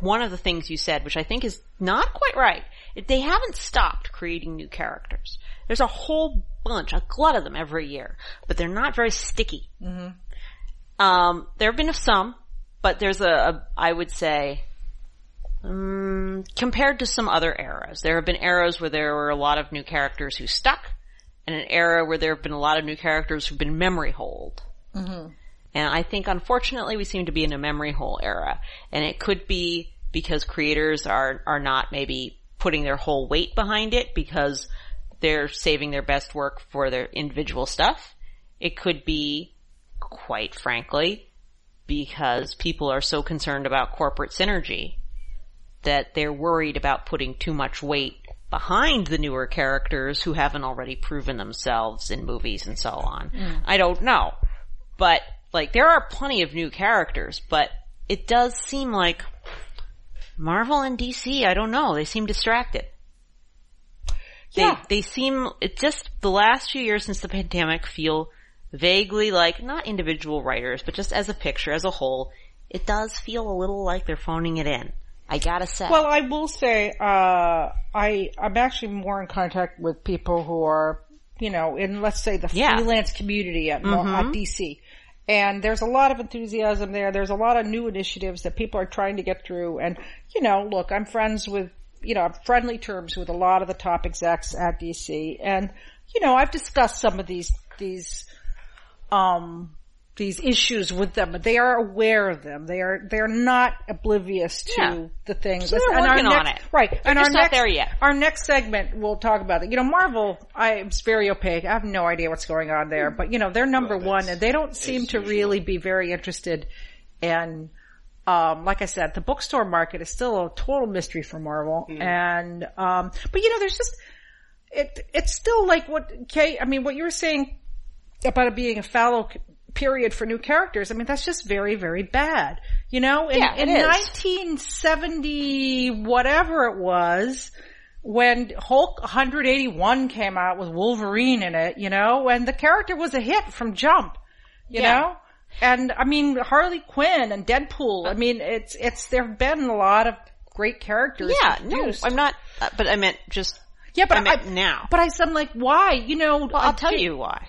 one of the things you said, which I think is not quite right. They haven't stopped creating new characters. There's a whole bunch, a glut of them every year, but they're not very sticky. Um, there have been some, but there's a, a I would say, um, compared to some other eras, there have been eras where there were a lot of new characters who stuck, and an era where there have been a lot of new characters who've been memory holed. And I think unfortunately we seem to be in a memory hole era. And it could be because creators are, are not maybe putting their whole weight behind it because they're saving their best work for their individual stuff. It could be, quite frankly, because people are so concerned about corporate synergy that they're worried about putting too much weight behind the newer characters who haven't already proven themselves in movies and so on. Mm. I don't know. But like there are plenty of new characters, but it does seem like Marvel and DC, I don't know, they seem distracted. They, Yeah. they seem, it just, the last few years since the pandemic feel vaguely like, not individual writers, but just as a picture, as a whole, it does feel a little like they're phoning it in. I gotta say. Well, I will say, uh, I, I'm actually more in contact with people who are, you know, in let's say the Yeah. freelance community at, at DC. And there's a lot of enthusiasm there. There's a lot of new initiatives that people are trying to get through. And, you know, look, I'm friends with, you know, I'm friendly terms with a lot of the top execs at DC. And, you know, I've discussed some of these, these, um, these issues with them, but they are aware of them. They are they're not oblivious to Yeah. the things. So they're And our working on it. right? They're and just our not next, there yet. Our next segment, we'll talk about it. You know, Marvel, I it's very opaque. I have no idea what's going on there, but you know, they're number Well, one, and they don't seem to usual. really be very interested in. Um, like I said, the bookstore market is still a total mystery for Marvel, and um, but you know, there's just it. It's still like what Kay. I mean, what you were saying about it being a fallow c- period for new characters. I mean, that's just very, very bad. You know, in, Yeah, in is. 1970, whatever it was, when Hulk 181 came out with Wolverine in it, you know, and the character was a hit from Jump, you Yeah. know? And I mean, Harley Quinn and Deadpool, I mean, it's, it's, there have been a lot of great characters. yeah, no. I'm not, uh, but I meant just, yeah, but I meant now. But I, said I'm like, why? You know, Well, I'll tell you why.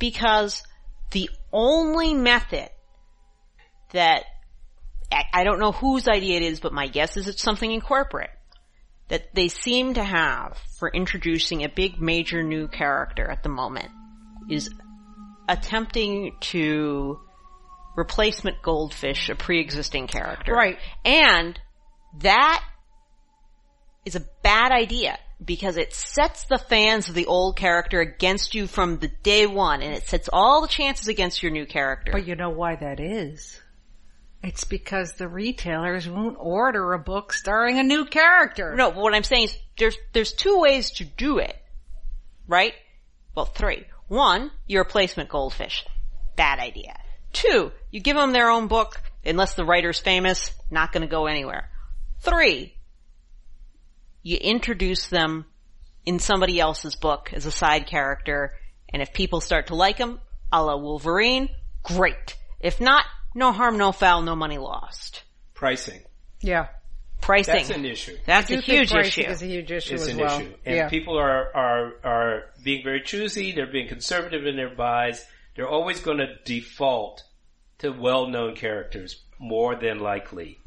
Because the only method that I, don't know whose idea it is, but my guess is it's something in corporate that they seem to have for introducing a big major new character at the moment is attempting to replacement goldfish a pre-existing character. Right. And that is a bad idea because it sets the fans of the old character against you from the day one and it sets all the chances against your new character. But you know why that is? It's because the retailers won't order a book starring a new character. no, but what I'm saying is there's, there's two ways to do it. Right? Well, three. One, you replacement goldfish. Bad idea. Two, you give them their own book, unless the writer's famous, not gonna go anywhere. Three, you introduce them in somebody else's book as a side character, and if people start to like them, a la Wolverine, great. If not, no harm, no foul, no money lost. Pricing. Yeah. Pricing. That's an issue. That's a huge pricing issue. is a huge issue It's as an well. issue. And yeah. people are, are, are being very choosy. They're being conservative in their buys. They're always going to default to well-known characters more than likely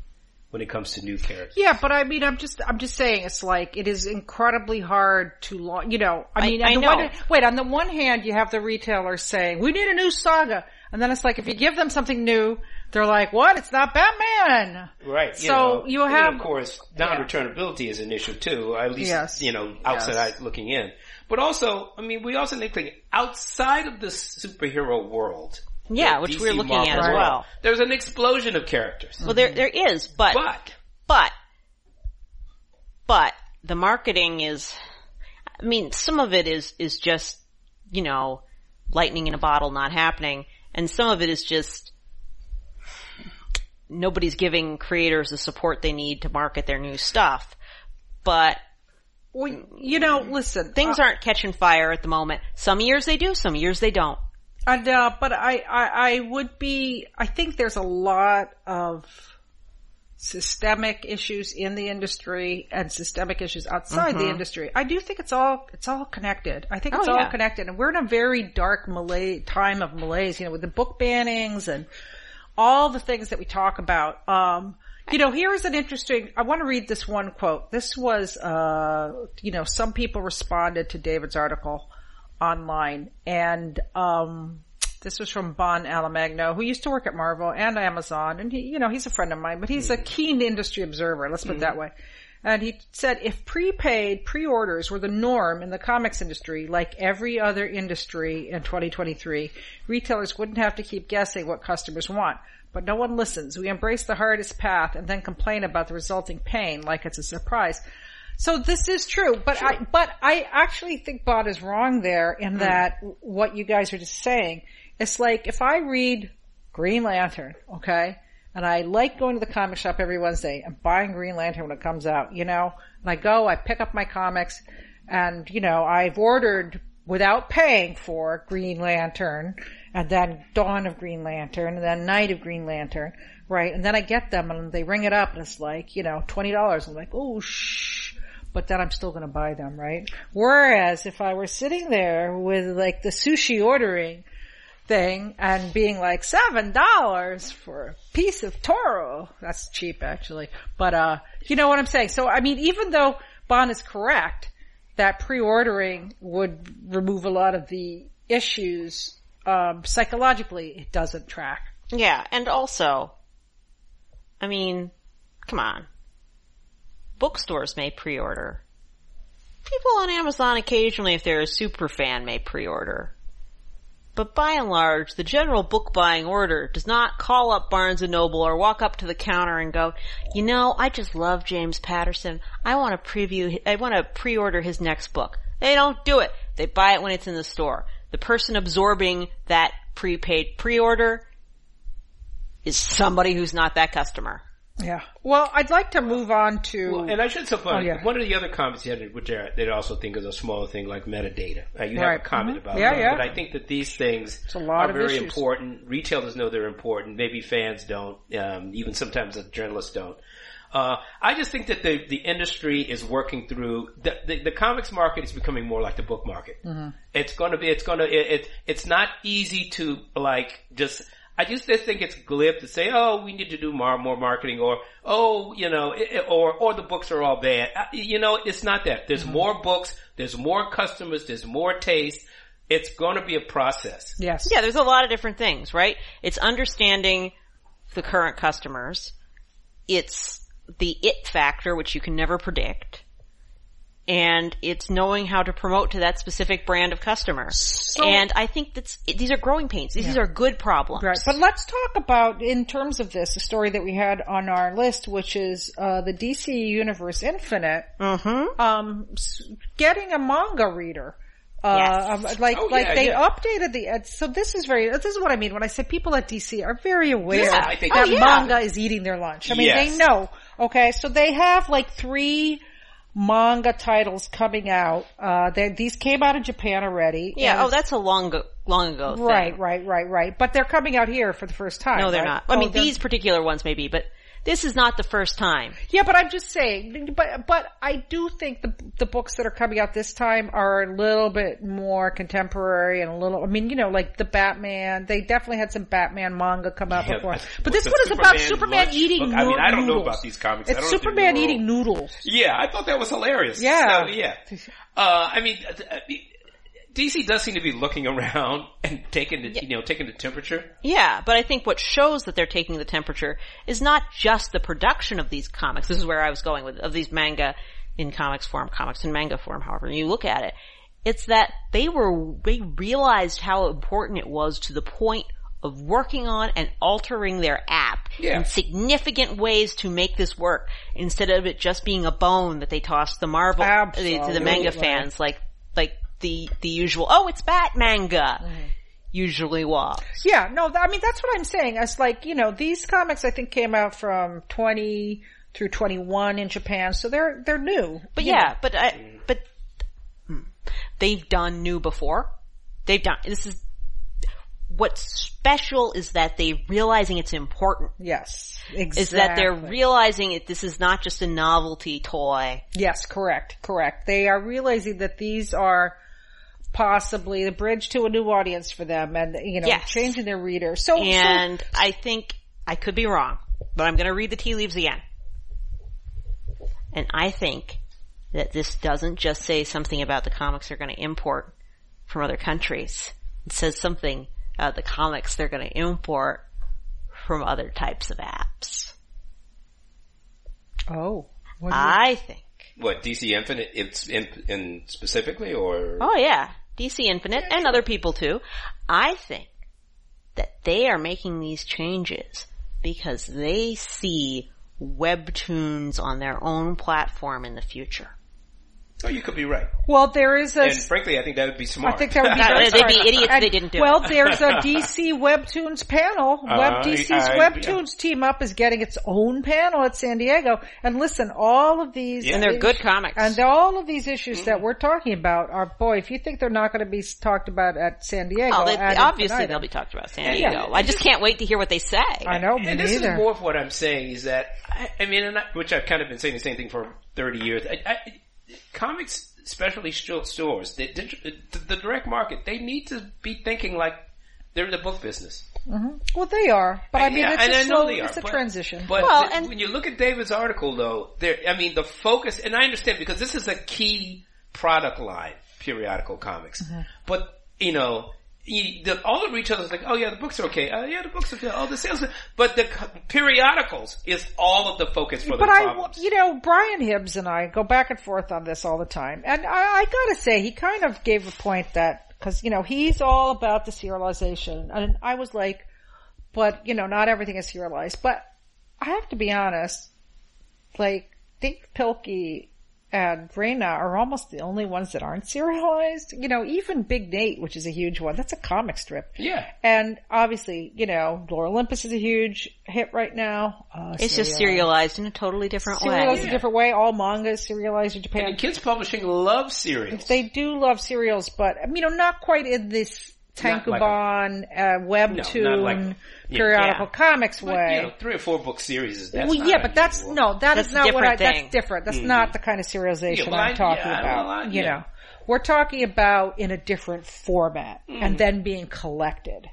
when it comes to new characters. Yeah, but I mean, I'm just, I'm just saying, it's like it is incredibly hard to, lo- you know. I I- mean, I on the know. one, wait, on the one hand, you have the retailers saying we need a new saga, and then it's like if you give them something new, they're like, what? It's not Batman. Right. So know. you And have- of course, non-returnability is an issue too. At least, Yes. you know, outside Yes. looking in. But also, I mean, we also need to think outside of the superhero world. Yeah, which DC we're looking Marvel at as well. There's an explosion of characters. Well, there, there is, but, But, but, but the marketing is, I mean, some of it is, is just, you know, lightning in a bottle not happening, and some of it is just, nobody's giving creators the support they need to market their new stuff. But Well, you know, listen, things uh, aren't catching fire at the moment. Some years they do, some years they don't. And, uh, but I, I, I would be, I think there's a lot of systemic issues in the industry and systemic issues outside the industry. I do think it's all, it's all connected. I think Oh, it's all yeah. connected and we're in a very dark malaise, time of malaise, you know, with the book bannings and all the things that we talk about. Um, you know, here is an interesting, I want to read this one quote. This was, uh, you know, some people responded to David's article online and, um, this was from Bon Alimagno, who used to work at Marvel and Amazon, and he, you know, he's a friend of mine, but he's a keen industry observer, let's put it that way. And he said, if prepaid pre-orders were the norm in the comics industry, like every other industry in 2023, retailers wouldn't have to keep guessing what customers want. But no one listens. We embrace the hardest path and then complain about the resulting pain like it's a surprise. So this is true, but I, but I actually think Bon is wrong there in mm. that what you guys are just saying. It's like if I read Green Lantern, okay, and I like going to the comic shop every Wednesday and buying Green Lantern when it comes out, you know, and I go, I pick up my comics, and you know, I've ordered without paying for Green Lantern, and then Dawn of Green Lantern, and then Night of Green Lantern, right? And then I get them and they ring it up and it's like, you know, $20. I'm like, oh shh. But then I'm still gonna buy them, right? Whereas if I were sitting there with like the sushi ordering thing and being like seven dollars for a piece of Toro, that's cheap actually. But uh, you know what I'm saying? So I mean, even though Bon is correct that pre-ordering would remove a lot of the issues, um, psychologically it doesn't track. Yeah, and also, I mean, come on. Bookstores may pre-order. People on Amazon occasionally, if they're a super fan, may pre-order. But by and large, the general book buying order does not call up Barnes and Noble or walk up to the counter and go, you know, I just love James Patterson. I want to preview, I want to pre-order his next book. They don't do it. They buy it when it's in the store. The person absorbing that prepaid pre-order is somebody who's not that customer. Yeah. Well, I'd like to move on to. Well, and I should suppose Oh, yeah. one of the other comments you had, which I they also think is a smaller thing, like metadata. Uh, you Right. have a comment Mhm. about Yeah, that, yeah. but I think that these things a lot are very issues. important. Retailers know they're important. Maybe fans don't. Um, even sometimes the journalists don't. Uh, I just think that the the industry is working through the, the the comics market is becoming more like the book market. Mm-hmm. It's going to be. It's going to. It, it it's not easy to like just. I just just think it's glib to say, "Oh, we need to do more more marketing," or "Oh, you know," it, it- or or the books are all bad. Uh, You know, it's not that. There's Mm-hmm. more books. There's more customers. There's more taste. It's going to be a process. yes. Yeah, there's a lot of different things, right? It's understanding the current customers. It's the it factor, which you can never predict. And it's knowing how to promote to that specific brand of customer. and I think that's, these are growing pains. These are good problems. Right. But let's talk about, in terms of this, a story that we had on our list, which is, uh, the DC Universe Infinite, Mm-hmm. um, getting a manga reader. Uh, Yes. um, like, Oh, like yeah, they yeah. updated the, ed- so this is very, this is what I mean when I say people at DC are very aware Yeah, I think- that Oh, yeah. manga is eating their lunch. I mean, Yes. they know. Okay, so they have like three, manga titles coming out. Uh, they, these came out in Japan already. Yeah. and Oh, that's a long long ago. thing. right, right, right, right. But they're coming out here for the first time. No, they're right? not. I Oh, mean, these particular ones maybe, but this is not the first time. Yeah, but I'm just saying. But but I do think the the books that are coming out this time are a little bit more contemporary and a little. I mean, you know, like the Batman. They definitely had some Batman manga come out Yeah, before. but But this one is about Superman Superman lunch eating. book- I mean, I don't know noodles. about these comics. I It's don't Superman eating noodles. Yeah, I thought that was hilarious. Yeah. So, yeah. Uh, I mean, uh, I mean, DC does seem to be looking around and taking the, you know, taking the temperature. Yeah, but I think what shows that they're taking the temperature is not just the production of these comics. This is where I was going with, of these manga in comics form, comics in manga form, however you look at it. It's that they were, they realized how important it was to the point of working on and altering their app Yeah. in significant ways to make this work instead of it just being a bone that they tossed the Marvel, the, to the manga fans, like, like the, the usual, oh, it's Bat manga Mm-hmm. usually was. Yeah, no, th- I mean that's what I'm saying. It's like you know these comics I think came out from 20 through 21 in Japan, so they're they're new. But yeah, know. but I, but they've done new before. They've done this is what's special is that they realizing it's important. yes, exactly. Is that they're realizing it? This is not just a novelty toy. Yes, correct, correct. They are realizing that these are possibly the bridge to a new audience for them, and you know, Yes. changing their reader. So, so And I think I could be wrong, but I'm going to read the tea leaves again. And I think that this doesn't just say something about the comics they're going to import from other countries. It says something about the comics they're going to import from other types of apps. oh, what do you- I think. What DC Infinite? It's in, in specifically, or Oh yeah, DC Infinite and other people too. I think that they are making these changes because they see webtoons on their own platform in the future. Oh, you could be right. well, there is a And frankly, I think that would be smart. I think that would be very they'd be idiots if they didn't do well, it. Well, there's a DC Webtoons panel. Web Uh, DC's I- Webtoons team up is getting its own panel at San Diego. And listen, all of these Yeah. And they're good issues- comics. And all of these issues Mm-hmm. that we're talking about are, boy, if you think they're not going to be talked about at San Diego, Oh, they, obviously infinitum. they'll be talked about San Yeah. Diego. I just can't wait to hear what they say. I know, me and this neither. is more of what I'm saying is that I, I mean, and I, which I've kind of been saying the same thing for 30 years. I, I, comics, especially stores, the, the, the direct market, they need to be thinking like they're in the book business. well, they are, but I mean, Yeah, it's a I slow, they are, it's a but- transition. But Well, the- and- when you look at David's article, though, there, I mean, the focus, and I understand because this is a key product line, periodical comics. Mm-hmm. But you know, you, the, all the retailers are like, oh yeah, the books are okay. Oh yeah, the books are good. Oh, the sales, are, but the periodicals is all of the focus for the But the I, you know, Brian Hibbs and I go back and forth on this all the time, and I, I gotta say, he kind of gave a point that because you know he's all about the serialization, and I was like, but you know, not everything is serialized. But I have to be honest, like Dav Pilkey and Raina are almost the only ones that aren't serialized. You know, even Big Nate, which is a huge one, that's a comic strip. yeah. And obviously, you know, Lore Olympus is a huge hit right now. Uh, It's just serialized. serialized in a totally different way. Serialized way. a different way. All manga is serialized in Japan. And kids publishing love serials. They do love serials, but you know, not quite in this Not like Tankobon, uh, webtoon, No, not like- yeah. Periodical Yeah. comics But, way. you know, three or four book series is that's well, not yeah, but that's unusual. no, that That's is not what I. thing. That's different. That's not the kind of serialization Yeah, I- I'm talking yeah, about. well, You know, we're talking about in a different format Mm-hmm. and then being collected.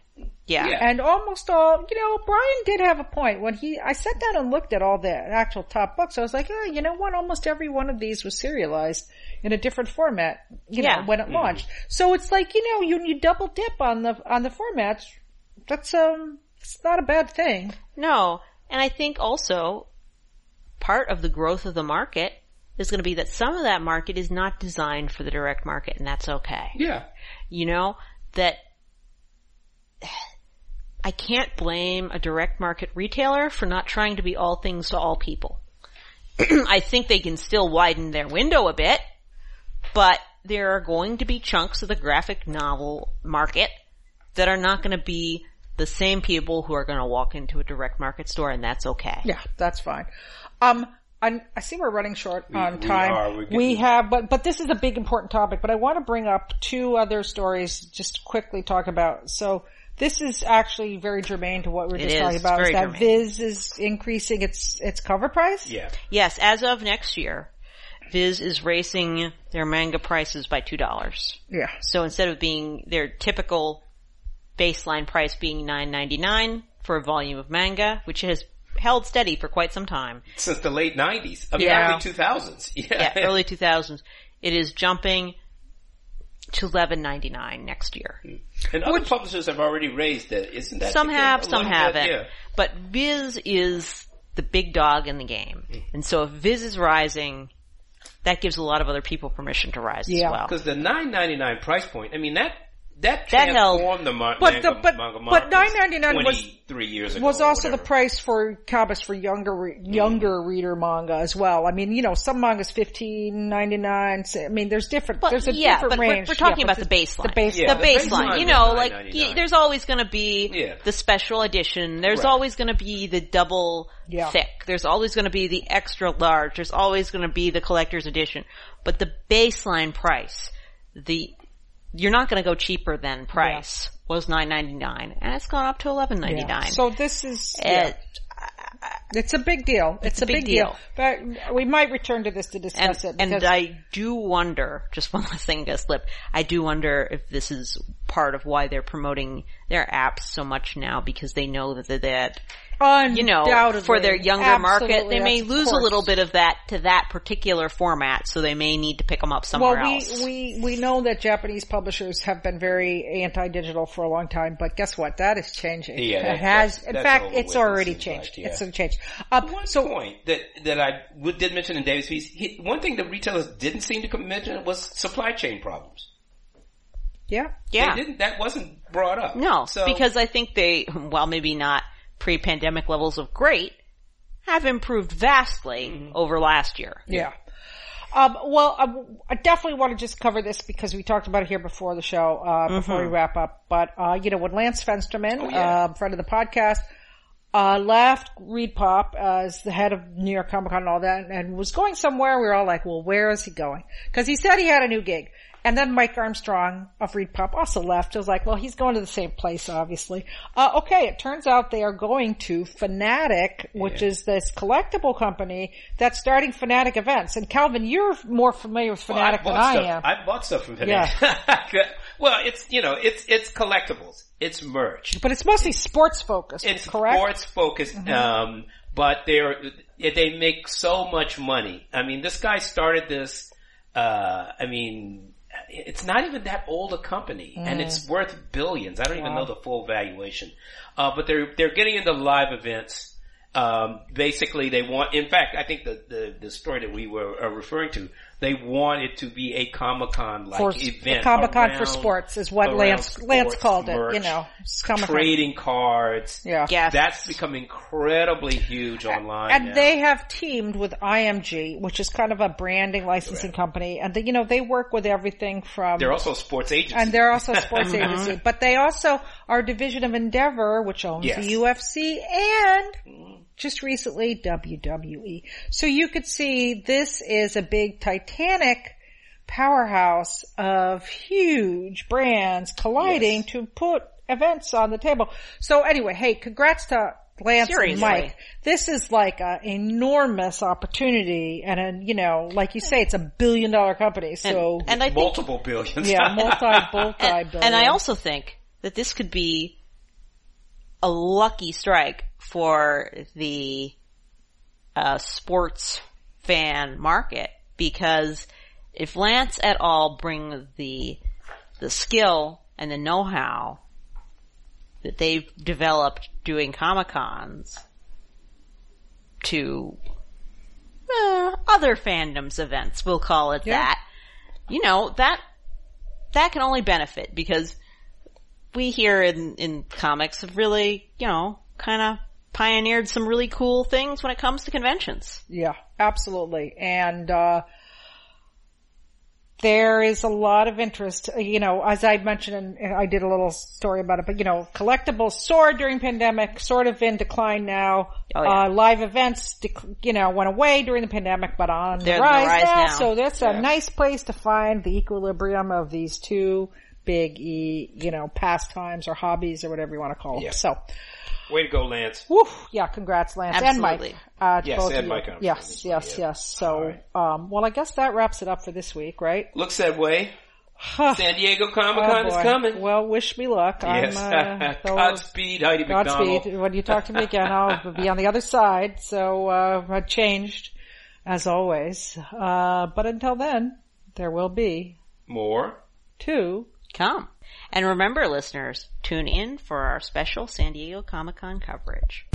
Yeah. Yeah. And almost all, you know, Brian did have a point when he, I sat down and looked at all the actual top books. I was like, yeah, you know what? Almost every one of these was serialized in a different format, you Yeah. know, when it launched. So it's like, you know, you, you double dip on the, on the formats. That's, um, it's not a bad thing. No. And I think also part of the growth of the market is going to be that some of that market is not designed for the direct market and that's okay. Yeah. You know, that I can't blame a direct market retailer for not trying to be all things to all people. I think they can still widen their window a bit, but there are going to be chunks of the graphic novel market that are not going to be the same people who are going to walk into a direct market store and that's okay. Yeah, that's fine. Um, I, I see we're running short on time. We're we getting- have, but but this is a big important topic. But I want to bring up two other stories just quickly talk about. So this is actually very germane to what we were It just is. talking It's about. Is that germane. Viz is increasing its its cover price? Yeah. Yes, as of next year, Viz is raising their manga prices by two dollars. Yeah. So instead of being their typical baseline price being nine ninety nine for a volume of manga, which has held steady for quite some time. Since the late 90s. I mean, Yeah. early 2000s. Yeah. Yeah, early two thousands. It is jumping to eleven ninety nine next year. and other publishers have already raised it. Isn't that Some have, some haven't. Yeah. But Viz is the big dog in the game. Hmm. And so if Viz is rising, that gives a lot of other people permission to rise Yeah. as well. Because the 9.99 price point, I mean, that, that That held- transformed the mar- But manga, the- but- manga but market $9.99 was- 23 years ago. was also the price for comics for younger re- mm-hmm. younger reader manga as well. I mean, you know, some mangas fifteen ninety nine. I mean, there's different. But there's a yeah, different but we're- we're, talking Yeah, about but the baseline. The baseline. Yeah, the the baseline. baseline You know, like $9.99. there's always going to be Yeah. the special edition. There's Right. always going to be the double Yeah. thick. There's always going to be the extra large. There's always going to be the collector's edition. But the baseline price, the you're not going to go cheaper than price was nine ninety nine, and it's gone up to eleven ninety nine. Yeah. So this is yeah. It's a big deal. It's, a big, deal. But we might return to this to and, discuss it. and I do wonder, just one last thing to slip, I do wonder if this is part of why they're promoting their apps so much now because they know that that, that you know, for their younger market, they may that's- of lose a little bit of that to that particular format, so they may need to pick them up somewhere Well, we, else. we, we know that Japanese publishers have been very anti-digital for a long time, but guess what? That is changing. Yeah, it that- has, that's- in fact, it's already changed. like, yeah. It's changed. Um, One so, point that that I did mention in David's piece, he, one thing that retailers didn't seem to mention was supply chain problems. yeah. yeah. They didn't. That wasn't brought up. No, so, because I think they, while maybe not pre-pandemic levels of great, have improved vastly Mm-hmm. over last year. Yeah. Um, well, I, I definitely want to just cover this because we talked about it here before the show, uh, before we wrap up. But, uh, you know, when Lance Fensterman, Oh, yeah. uh, friend of the podcast, uh, left ReedPop as the head of New York Comic Con and all that and was going somewhere, we were all like, well, where is he going? Cause he said he had a new gig. And then Mike Armstrong of ReedPop also left. I was like, well, he's going to the same place, obviously. Uh, okay, it turns out they are going to Fanatic, which is this collectible company that's starting Fanatic events. And Calvin, you're more familiar with Fanatic I than bought I am. I bought stuff from Fanatic. Yeah. well, it's you know, it's it's collectibles. It's merch. but it's mostly sports focused, It's correct? Mm-hmm. sports focused. Um, but they're they make so much money. I mean, this guy started this. Uh, I mean, it's not even that old a company, and it's Mm. worth billions. I don't even know the full valuation. Uh, but they're they're getting into live events. Um, basically, they want. In fact, I think the the, the story that we were referring to, they want it to be a Comic Con like for event. Comic Con for sports is what around Lance Lance sports, called it. You know, Comic-Con. trading cards. Yeah. Yes. That's become incredibly huge online. And now. they have teamed with IMG, which is kind of a branding licensing company, and they, you know they work with everything from they're also a sports agency. and they're also a sports agency, mm-hmm. but they also are a division of Endeavor, which owns Yes. the UFC and mm. Just recently WWE. So you could see this is a big Titanic powerhouse of huge brands colliding Yes. to put events on the table. So anyway, hey, congrats to Lance and Seriously. Mike. This is like an enormous opportunity and a, you know, like you say, it's a billion dollar company. So and I think multiple billions. yeah, multi, multi and, billion. and I also think that this could be a lucky strike for the uh, sports fan market because if Lance et al. bring the the skill and the know-how that they've developed doing Comic Cons to uh, other fandoms events, we'll call it Yeah. that. You know that that can only benefit because we here in, in comics have really, you know, kind of pioneered some really cool things when it comes to conventions. Yeah, absolutely. And, uh, there is a lot of interest, uh, you know, as I mentioned, and I did a little story about it, but you know, collectibles soared during pandemic, sort of in decline now. Oh, yeah. uh, live events, dec- you know, went away during the pandemic, but on They're the on the rise, rise now. now. So that's Yeah. a nice place to find the equilibrium of these two big, e, you know, pastimes or hobbies or whatever you want to call them. Yeah. So, Way to go, Lance. woo, yeah, congrats, Lance and Mike. Uh, Yes, both and of you. Mike, Yes, as yes, yeah. yes. So, Alright. um, well, I guess that wraps it up for this week, right? Looks that way. San Diego Comic Con Oh, is coming. Well, wish me luck. Yes. I'm, uh, those- Godspeed, Heidi MacDonald. Godspeed. When you talk to me again, I'll be on the other side. So, uh, I've changed as always. Uh, but until then, there will be More. two. Come. And remember, listeners, tune in for our special San Diego Comic Con coverage.